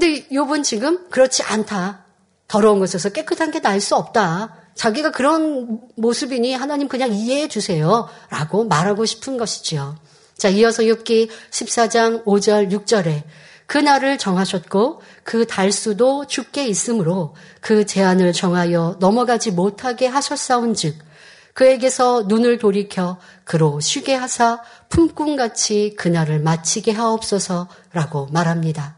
근데 욥은 지금 그렇지 않다. 더러운 것에서 깨끗한 게 날 수 없다. 자기가 그런 모습이니 하나님 그냥 이해해 주세요. 라고 말하고 싶은 것이지요. 자, 이어서 욥기 14장 5절 6절에 그 날을 정하셨고 그 달수도 죽게 있으므로 그 제한을 정하여 넘어가지 못하게 하셨사온즉 그에게서 눈을 돌이켜 그로 쉬게 하사 품꿈같이 그날을 마치게 하옵소서라고 말합니다.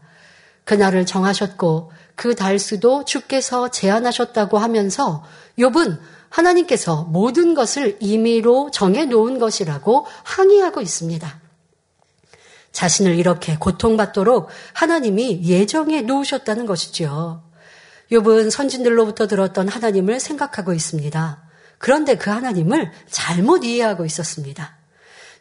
그날을 정하셨고 그 달수도 주께서 제안하셨다고 하면서 욥은 하나님께서 모든 것을 임의로 정해 놓은 것이라고 항의하고 있습니다. 자신을 이렇게 고통받도록 하나님이 예정해 놓으셨다는 것이죠. 욥은 선진들로부터 들었던 하나님을 생각하고 있습니다. 그런데 그 하나님을 잘못 이해하고 있었습니다.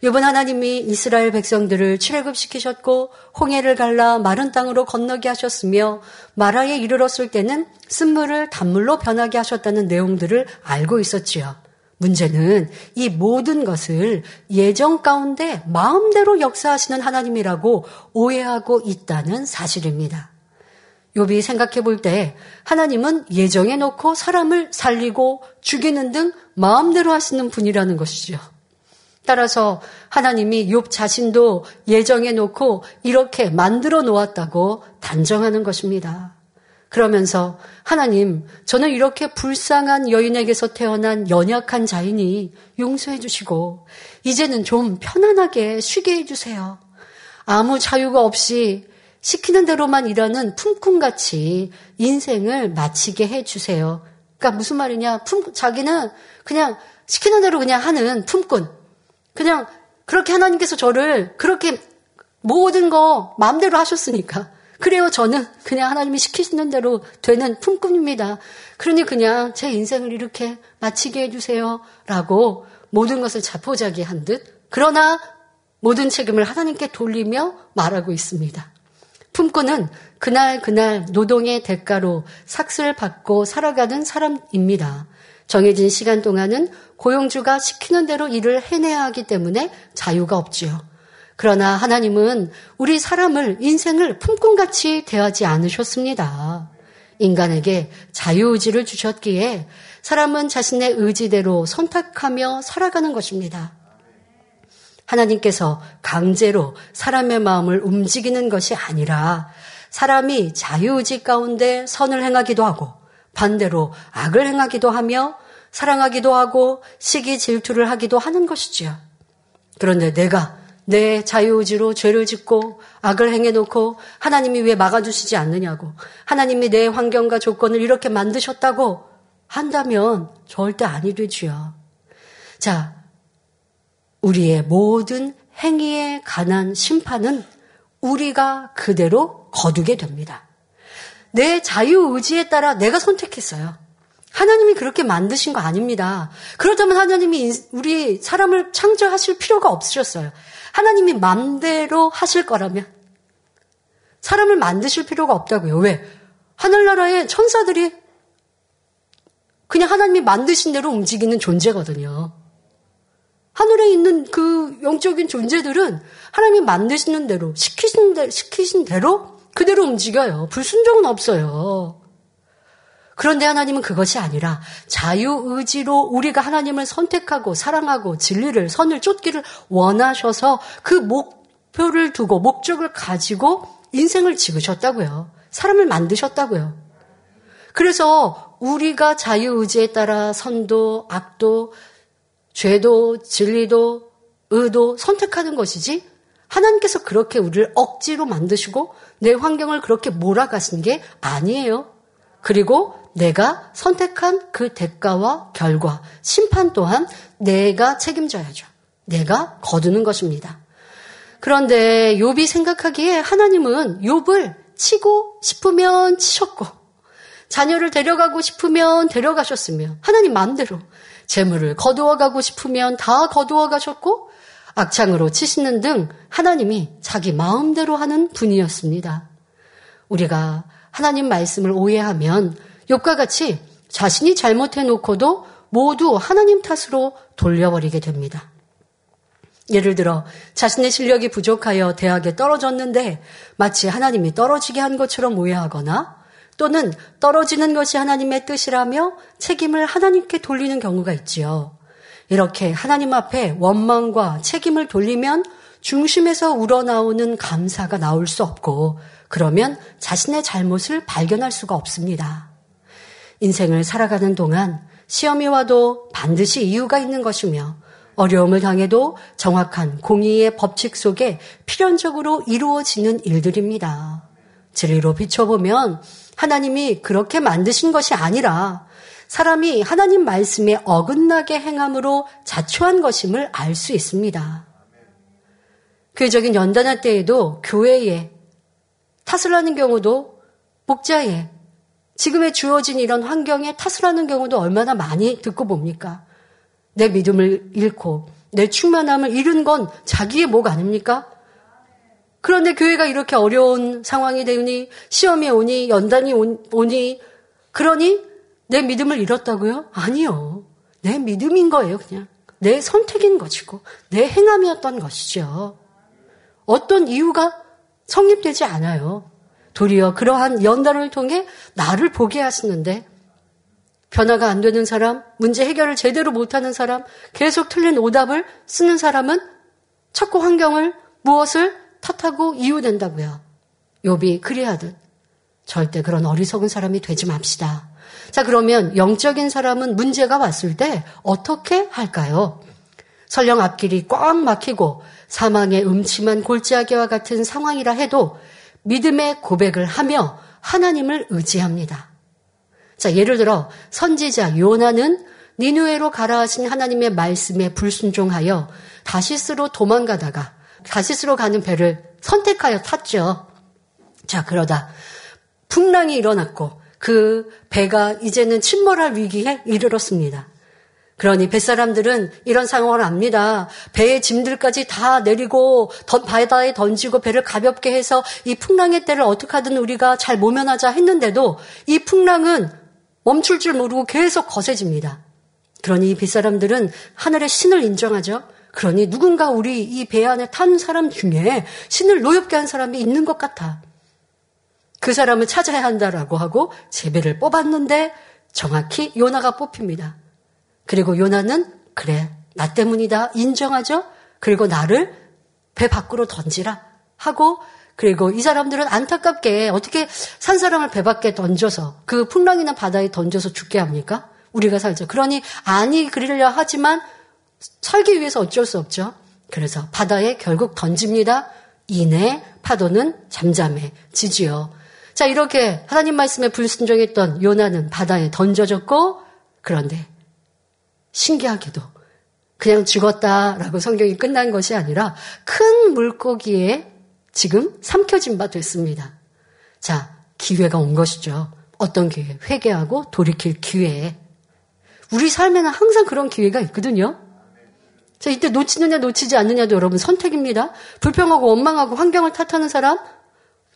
이번 하나님이 이스라엘 백성들을 출애굽시키셨고 홍해를 갈라 마른 땅으로 건너게 하셨으며 마라에 이르렀을 때는 쓴물을 단물로 변하게 하셨다는 내용들을 알고 있었지요. 문제는 이 모든 것을 예정 가운데 마음대로 역사하시는 하나님이라고 오해하고 있다는 사실입니다. 욥이 생각해 볼 때 하나님은 예정해 놓고 사람을 살리고 죽이는 등 마음대로 하시는 분이라는 것이죠. 따라서 하나님이 욥 자신도 예정해 놓고 이렇게 만들어 놓았다고 단정하는 것입니다. 그러면서 하나님, 저는 이렇게 불쌍한 여인에게서 태어난 연약한 자이니 용서해 주시고 이제는 좀 편안하게 쉬게 해 주세요. 아무 자유가 없이 시키는 대로만 일하는 품꾼같이 인생을 마치게 해 주세요. 그러니까 무슨 말이냐? 품, 자기는 그냥 시키는 대로 그냥 하는 품꾼. 그냥 그렇게 하나님께서 저를 그렇게 모든 거 마음대로 하셨으니까. 그래요, 저는 그냥 하나님이 시키시는 대로 되는 품꾼입니다. 그러니 그냥 제 인생을 이렇게 마치게 해주세요. 라고 모든 것을 자포자기 한 듯. 그러나 모든 책임을 하나님께 돌리며 말하고 있습니다. 품꾼은 그날 그날 노동의 대가로 삭슬 받고 살아가는 사람입니다. 정해진 시간 동안은 고용주가 시키는 대로 일을 해내야 하기 때문에 자유가 없지요. 그러나 하나님은 우리 사람을 인생을 품꾼같이 대하지 않으셨습니다. 인간에게 자유의지를 주셨기에 사람은 자신의 의지대로 선택하며 살아가는 것입니다. 하나님께서 강제로 사람의 마음을 움직이는 것이 아니라 사람이 자유의지 가운데 선을 행하기도 하고 반대로 악을 행하기도 하며 사랑하기도 하고 시기 질투를 하기도 하는 것이지요. 그런데 내가 내 자유의지로 죄를 짓고 악을 행해놓고 하나님이 왜 막아주시지 않느냐고 하나님이 내 환경과 조건을 이렇게 만드셨다고 한다면 절대 아니 되지요. 자, 우리의 모든 행위에 관한 심판은 우리가 그대로 거두게 됩니다. 내 자유의지에 따라 내가 선택했어요. 하나님이 그렇게 만드신 거 아닙니다. 그렇다면 하나님이 우리 사람을 창조하실 필요가 없으셨어요. 하나님이 맘대로 하실 거라면 사람을 만드실 필요가 없다고요. 왜? 하늘나라의 천사들이 그냥 하나님이 만드신 대로 움직이는 존재거든요. 하늘에 있는 그 영적인 존재들은 하나님이 만드시는 대로, 시키신, 대, 시키신 대로 그대로 움직여요. 불순종은 없어요. 그런데 하나님은 그것이 아니라 자유의지로 우리가 하나님을 선택하고 사랑하고 진리를, 선을 쫓기를 원하셔서 그 목표를 두고 목적을 가지고 인생을 지으셨다고요. 사람을 만드셨다고요. 그래서 우리가 자유의지에 따라 선도, 악도, 죄도, 진리도, 의도 선택하는 것이지 하나님께서 그렇게 우리를 억지로 만드시고 내 환경을 그렇게 몰아가신 게 아니에요. 그리고 내가 선택한 그 대가와 결과, 심판 또한 내가 책임져야죠. 내가 거두는 것입니다. 그런데 욥이 생각하기에 하나님은 욥을 치고 싶으면 치셨고 자녀를 데려가고 싶으면 데려가셨으며 하나님 마음대로 재물을 거두어 가고 싶으면 다 거두어 가셨고 악창으로 치시는 등 하나님이 자기 마음대로 하는 분이었습니다. 우리가 하나님 말씀을 오해하면 욕과 같이 자신이 잘못해 놓고도 모두 하나님 탓으로 돌려버리게 됩니다. 예를 들어 자신의 실력이 부족하여 대학에 떨어졌는데 마치 하나님이 떨어지게 한 것처럼 오해하거나 또는 떨어지는 것이 하나님의 뜻이라며 책임을 하나님께 돌리는 경우가 있지요. 이렇게 하나님 앞에 원망과 책임을 돌리면 중심에서 우러나오는 감사가 나올 수 없고 그러면 자신의 잘못을 발견할 수가 없습니다. 인생을 살아가는 동안 시험이 와도 반드시 이유가 있는 것이며 어려움을 당해도 정확한 공의의 법칙 속에 필연적으로 이루어지는 일들입니다. 진리로 비춰보면 하나님이 그렇게 만드신 것이 아니라 사람이 하나님 말씀에 어긋나게 행함으로 자초한 것임을 알 수 있습니다. 교회적인 연단할 때에도 교회에 탓을 하는 경우도 목자에 지금의 주어진 이런 환경에 탓을 하는 경우도 얼마나 많이 듣고 봅니까? 내 믿음을 잃고 내 충만함을 잃은 건 자기의 목 아닙니까? 그런데 교회가 이렇게 어려운 상황이 되니 시험이 오니 연단이 오니 그러니 내 믿음을 잃었다고요? 아니요. 내 믿음인 거예요, 그냥. 내 선택인 것이고 내 행함이었던 것이죠. 어떤 이유가 성립되지 않아요. 도리어 그러한 연단을 통해 나를 보게 하시는데 변화가 안 되는 사람, 문제 해결을 제대로 못하는 사람, 계속 틀린 오답을 쓰는 사람은 자꾸 환경을 무엇을 탓하고 이유된다고요. 욥이 그리하듯 절대 그런 어리석은 사람이 되지 맙시다. 자 그러면 영적인 사람은 문제가 왔을 때 어떻게 할까요? 설령 앞길이 꽉 막히고 사망의 음침한 골짜기와 같은 상황이라 해도 믿음의 고백을 하며 하나님을 의지합니다. 자, 예를 들어 선지자 요나는 니누에로 가라 하신 하나님의 말씀에 불순종하여 다시스로 도망가다가 다시스로 가는 배를 선택하여 탔죠. 자, 그러다 풍랑이 일어났고 그 배가 이제는 침몰할 위기에 이르렀습니다. 그러니 뱃사람들은 이런 상황을 압니다. 배의 짐들까지 다 내리고 바다에 던지고 배를 가볍게 해서 이 풍랑의 때를 어떻게 하든 우리가 잘 모면하자 했는데도 이 풍랑은 멈출 줄 모르고 계속 거세집니다. 그러니 이 뱃사람들은 하늘의 신을 인정하죠. 그러니 누군가 우리 이 배 안에 탄 사람 중에 신을 노엽게 한 사람이 있는 것 같아. 그 사람을 찾아야 한다라고 하고 제배를 뽑았는데 정확히 요나가 뽑힙니다. 그리고 요나는 그래 나 때문이다 인정하죠. 그리고 나를 배 밖으로 던지라 하고 그리고 이 사람들은 안타깝게 어떻게 산 사람을 배 밖에 던져서 그 풍랑이나 바다에 던져서 죽게 합니까? 우리가 살죠. 그러니 아니 그리려 하지만 살기 위해서 어쩔 수 없죠. 그래서 바다에 결국 던집니다. 이내 파도는 잠잠해지지요. 자, 이렇게 하나님 말씀에 불순종했던 요나는 바다에 던져졌고, 그런데 신기하게도 그냥 죽었다라고 성경이 끝난 것이 아니라 큰 물고기에 지금 삼켜진 바 됐습니다. 자, 기회가 온 것이죠. 어떤 기회? 회개하고 돌이킬 기회. 우리 삶에는 항상 그런 기회가 있거든요. 자, 이때 놓치느냐 놓치지 않느냐도 여러분 선택입니다. 불평하고 원망하고 환경을 탓하는 사람,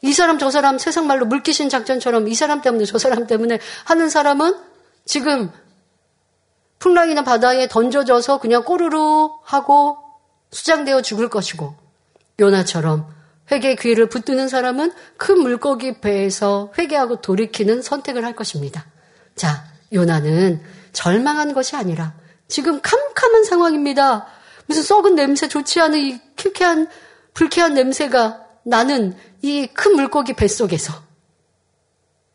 이 사람 저 사람 세상 말로 물귀신 작전처럼 이 사람 때문에 저 사람 때문에 하는 사람은 지금 풍랑이나 바다에 던져져서 그냥 꼬르르 하고 수장되어 죽을 것이고 요나처럼 회개의 기회를 붙드는 사람은 큰 물고기 배에서 회개하고 돌이키는 선택을 할 것입니다. 자, 요나는 절망한 것이 아니라 지금 캄캄한 상황입니다. 무슨 썩은 냄새 좋지 않은 이 킬케한 불쾌한 냄새가 나는 이 큰 물고기 뱃속에서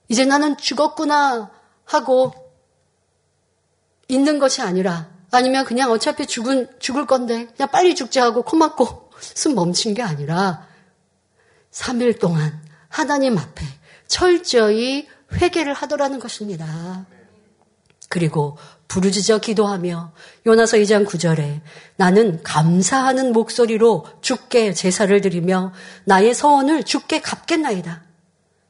이제 나는 죽었구나 하고 있는 것이 아니라 아니면 그냥 어차피 죽은 죽을 건데 그냥 빨리 죽자 하고 코 막고 숨 멈춘 게 아니라 3일 동안 하나님 앞에 철저히 회개를 하더라는 것입니다. 그리고 부르짖어 기도하며 요나서 2장 9절에 나는 감사하는 목소리로 주께 제사를 드리며 나의 서원을 주께 갚겠나이다.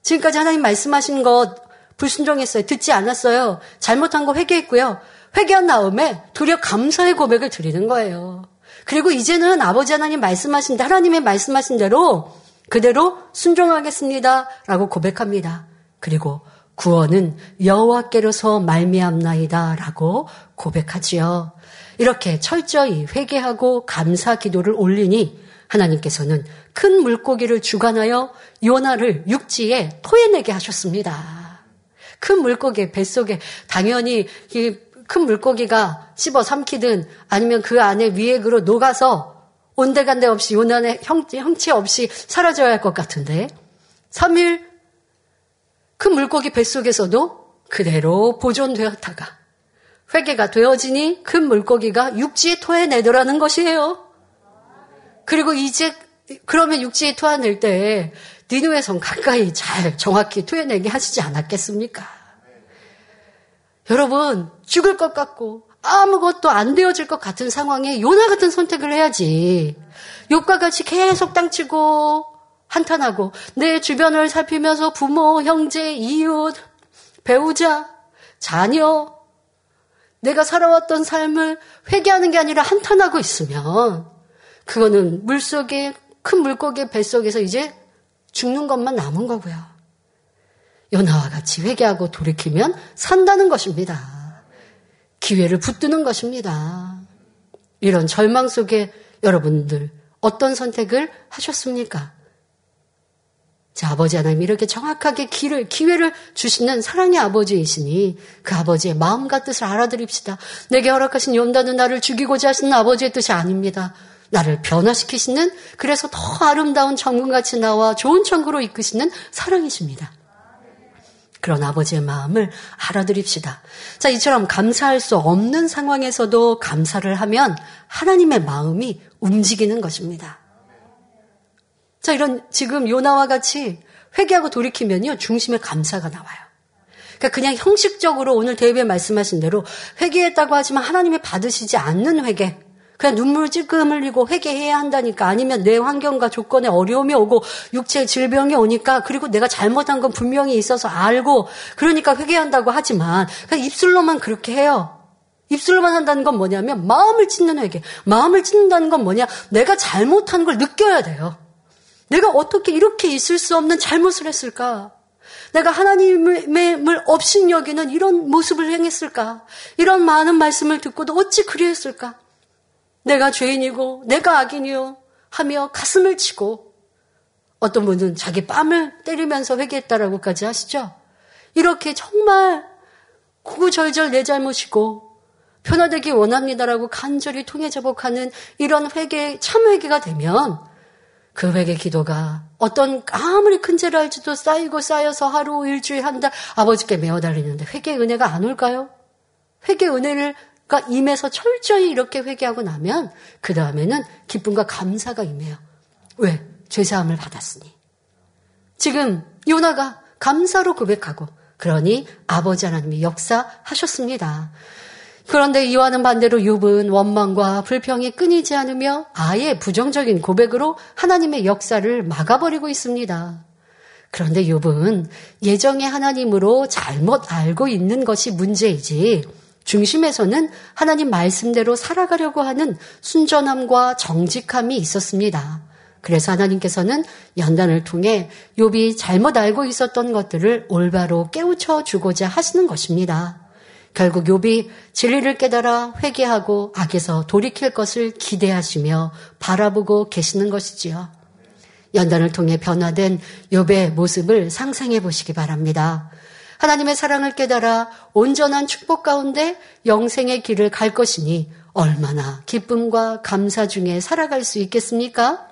지금까지 하나님 말씀하신 것 불순종했어요. 듣지 않았어요. 잘못한 거 회개했고요. 회개한 다음에 도리어 감사의 고백을 드리는 거예요. 그리고 이제는 아버지 하나님 말씀하신 대 하나님의 말씀하신 대로 그대로 순종하겠습니다. 라고 고백합니다. 그리고 구원은 여호와께로서 말미암나이다 라고 고백하지요. 이렇게 철저히 회개하고 감사 기도를 올리니 하나님께서는 큰 물고기를 주관하여 요나를 육지에 토해내게 하셨습니다. 큰 물고기 뱃속에 당연히 큰 물고기가 씹어 삼키든 아니면 그 안에 위액으로 녹아서 온데간데 없이 요난의 형체 없이 사라져야 할 것 같은데 3일 그 물고기 뱃속에서도 그대로 보존되었다가 회개가 되어지니 큰 물고기가 육지에 토해내더라는 것이에요. 그리고 이제 그러면 육지에 토해낼 때 니누의 성 가까이 잘 정확히 토해내게 하시지 않았겠습니까? 여러분 죽을 것 같고 아무것도 안 되어질 것 같은 상황에 요나 같은 선택을 해야지. 욕과 같이 계속 땅치고 한탄하고 내 주변을 살피면서 부모, 형제, 이웃, 배우자, 자녀, 내가 살아왔던 삶을 회개하는 게 아니라 한탄하고 있으면 그거는 물속에 큰 물고기 뱃속에서 이제 죽는 것만 남은 거고요. 요나와 같이 회개하고 돌이키면 산다는 것입니다. 기회를 붙드는 것입니다. 이런 절망 속에 여러분들 어떤 선택을 하셨습니까? 자, 아버지 하나님 이렇게 정확하게 길을, 기회를 주시는 사랑의 아버지이시니 그 아버지의 마음과 뜻을 알아드립시다. 내게 허락하신 연단은 나를 죽이고자 하시는 아버지의 뜻이 아닙니다. 나를 변화시키시는 그래서 더 아름다운 천국같이 나와 좋은 천국으로 이끄시는 사랑이십니다. 그런 아버지의 마음을 알아드립시다. 자, 이처럼 감사할 수 없는 상황에서도 감사를 하면 하나님의 마음이 움직이는 것입니다. 자, 이런 지금 요나와 같이 회개하고 돌이키면요, 중심에 감사가 나와요. 그러니까 그냥 형식적으로 오늘 대회에 말씀하신 대로 회개했다고 하지만 하나님이 받으시지 않는 회개, 그냥 눈물 찔끔 흘리고 회개해야 한다니까 아니면 내 환경과 조건에 어려움이 오고 육체 질병이 오니까 그리고 내가 잘못한 건 분명히 있어서 알고 그러니까 회개한다고 하지만 그냥 입술로만 그렇게 해요. 입술로만 한다는 건 뭐냐면 마음을 찢는 회개. 마음을 찢는다는 건 뭐냐? 내가 잘못한 걸 느껴야 돼요. 내가 어떻게 이렇게 있을 수 없는 잘못을 했을까? 내가 하나님을 업신 여기는 이런 모습을 행했을까? 이런 많은 말씀을 듣고도 어찌 그리했을까? 내가 죄인이고 내가 악인이요 하며 가슴을 치고 어떤 분은 자기 뺨을 때리면서 회개했다라고까지 하시죠. 이렇게 정말 구구절절 내 잘못이고 변화되기 원합니다라고 간절히 통해제복하는 이런 회개, 참 회개가 되면 그 회개 기도가 어떤 아무리 큰 죄를 할지도 쌓이고 쌓여서 하루, 일주일, 한 달 아버지께 메어 달리는데 회개 은혜가 안 올까요? 회개 은혜를 가 임해서 철저히 이렇게 회개하고 나면 그 다음에는 기쁨과 감사가 임해요. 왜? 죄사함을 받았으니. 지금 요나가 감사로 고백하고 그러니 아버지 하나님이 역사하셨습니다. 그런데 이와는 반대로 욥은 원망과 불평이 끊이지 않으며 아예 부정적인 고백으로 하나님의 역사를 막아버리고 있습니다. 그런데 욥은 예정의 하나님으로 잘못 알고 있는 것이 문제이지 중심에서는 하나님 말씀대로 살아가려고 하는 순전함과 정직함이 있었습니다. 그래서 하나님께서는 연단을 통해 욥이 잘못 알고 있었던 것들을 올바로 깨우쳐 주고자 하시는 것입니다. 결국 욥이 진리를 깨달아 회개하고 악에서 돌이킬 것을 기대하시며 바라보고 계시는 것이지요. 연단을 통해 변화된 욥의 모습을 상상해 보시기 바랍니다. 하나님의 사랑을 깨달아 온전한 축복 가운데 영생의 길을 갈 것이니 얼마나 기쁨과 감사 중에 살아갈 수 있겠습니까?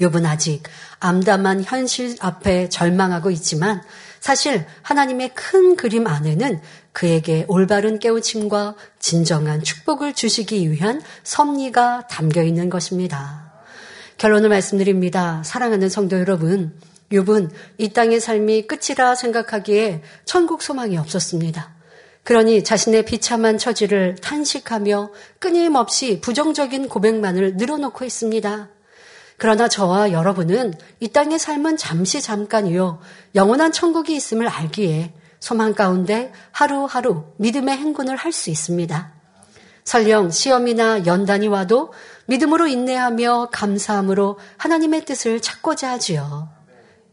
욥은 아직 암담한 현실 앞에 절망하고 있지만 사실 하나님의 큰 그림 안에는 그에게 올바른 깨우침과 진정한 축복을 주시기 위한 섭리가 담겨 있는 것입니다. 결론을 말씀드립니다. 사랑하는 성도 여러분, 욥은 이 땅의 삶이 끝이라 생각하기에 천국 소망이 없었습니다. 그러니 자신의 비참한 처지를 탄식하며 끊임없이 부정적인 고백만을 늘어놓고 있습니다. 그러나 저와 여러분은 이 땅의 삶은 잠시 잠깐이요. 영원한 천국이 있음을 알기에 소망 가운데 하루하루 믿음의 행군을 할 수 있습니다. 설령 시험이나 연단이 와도 믿음으로 인내하며 감사함으로 하나님의 뜻을 찾고자 하지요.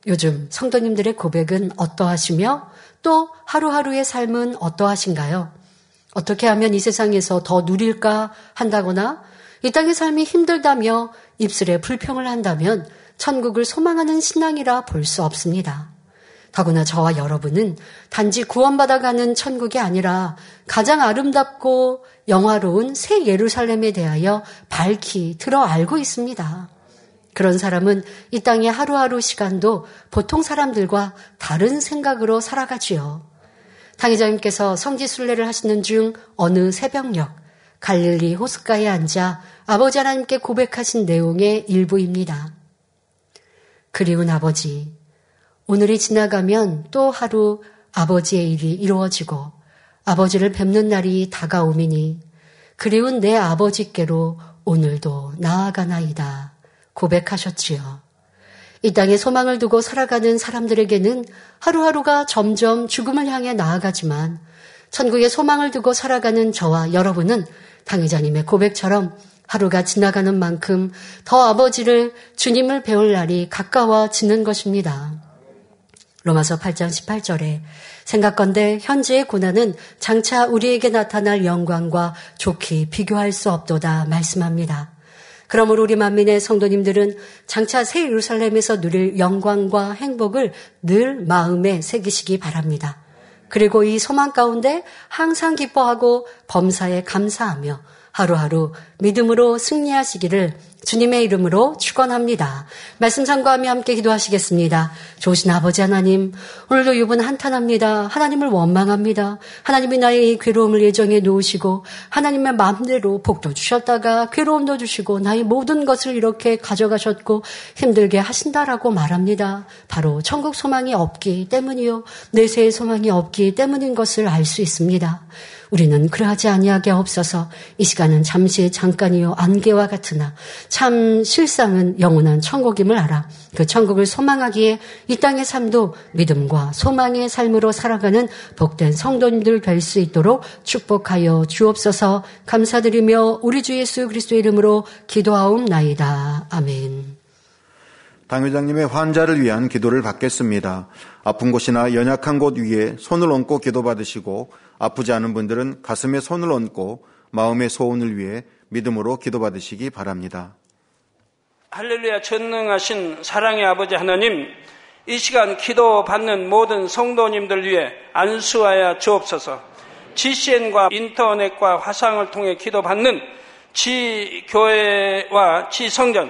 요즘 성도님들의 고백은 어떠하시며 또 하루하루의 삶은 어떠하신가요? 어떻게 하면 이 세상에서 더 누릴까 한다거나 이 땅의 삶이 힘들다며 입술에 불평을 한다면 천국을 소망하는 신앙이라 볼 수 없습니다. 더구나 저와 여러분은 단지 구원받아가는 천국이 아니라 가장 아름답고 영화로운 새 예루살렘에 대하여 밝히 들어 알고 있습니다. 그런 사람은 이 땅의 하루하루 시간도 보통 사람들과 다른 생각으로 살아가지요. 당회장님께서 성지순례를 하시는 중 어느 새벽녘 갈릴리 호숫가에 앉아 아버지 하나님께 고백하신 내용의 일부입니다. 그리운 아버지, 오늘이 지나가면 또 하루 아버지의 일이 이루어지고 아버지를 뵙는 날이 다가오미니 그리운 내 아버지께로 오늘도 나아가나이다 고백하셨지요. 이 땅에 소망을 두고 살아가는 사람들에게는 하루하루가 점점 죽음을 향해 나아가지만 천국에 소망을 두고 살아가는 저와 여러분은 당의자님의 고백처럼 하루가 지나가는 만큼 더 아버지를 주님을 배울 날이 가까워지는 것입니다. 로마서 8장 18절에 생각건대 현재의 고난은 장차 우리에게 나타날 영광과 좋게 비교할 수 없도다 말씀합니다. 그러므로 우리 만민의 성도님들은 장차 새 예루살렘에서 누릴 영광과 행복을 늘 마음에 새기시기 바랍니다. 그리고 이 소망 가운데 항상 기뻐하고 범사에 감사하며 하루하루 믿음으로 승리하시기를 주님의 이름으로 축원합니다. 말씀 참고하며 함께 기도하시겠습니다. 좋으신 아버지 하나님, 오늘도 유분 한탄합니다. 하나님을 원망합니다. 하나님이 나의 괴로움을 예정해 놓으시고 하나님의 마음대로 복도 주셨다가 괴로움도 주시고 나의 모든 것을 이렇게 가져가셨고 힘들게 하신다라고 말합니다. 바로 천국 소망이 없기 때문이요. 내세의 소망이 없기 때문인 것을 알 수 있습니다. 우리는 그러하지 아니하게 없어서 이 시간은 잠시 잠깐이요 안개와 같으나 참 실상은 영원한 천국임을 알아 그 천국을 소망하기에 이 땅의 삶도 믿음과 소망의 삶으로 살아가는 복된 성도님들 될 수 있도록 축복하여 주옵소서 감사드리며 우리 주 예수 그리스도의 이름으로 기도하옵나이다. 아멘. 당 회장님의 환자를 위한 기도를 받겠습니다. 아픈 곳이나 연약한 곳 위에 손을 얹고 기도받으시고 아프지 않은 분들은 가슴에 손을 얹고 마음의 소원을 위해 믿음으로 기도받으시기 바랍니다. 할렐루야 전능하신 사랑의 아버지 하나님 이 시간 기도 받는 모든 성도님들 위해 안수하여 주옵소서 GCN과 인터넷과 화상을 통해 기도 받는 지 교회와 지 성전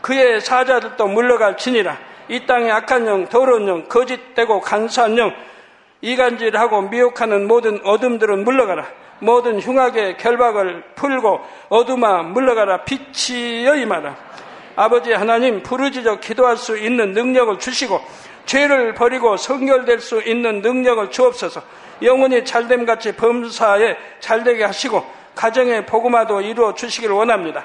그의 사자들도 물러갈지니라. 이 땅의 악한 영, 더러운 영, 거짓되고 간사한 영, 이간질하고 미혹하는 모든 어둠들은 물러가라. 모든 흉악의 결박을 풀고 어둠아 물러가라. 빛이 여 임하라. 아버지 하나님 부르짖어 기도할 수 있는 능력을 주시고 죄를 버리고 성결될 수 있는 능력을 주옵소서. 영원히 잘됨 같이 범사에 잘되게 하시고 가정의 복음화도 이루어 주시기를 원합니다.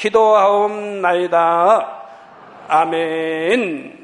기도하옵나이다. 아멘.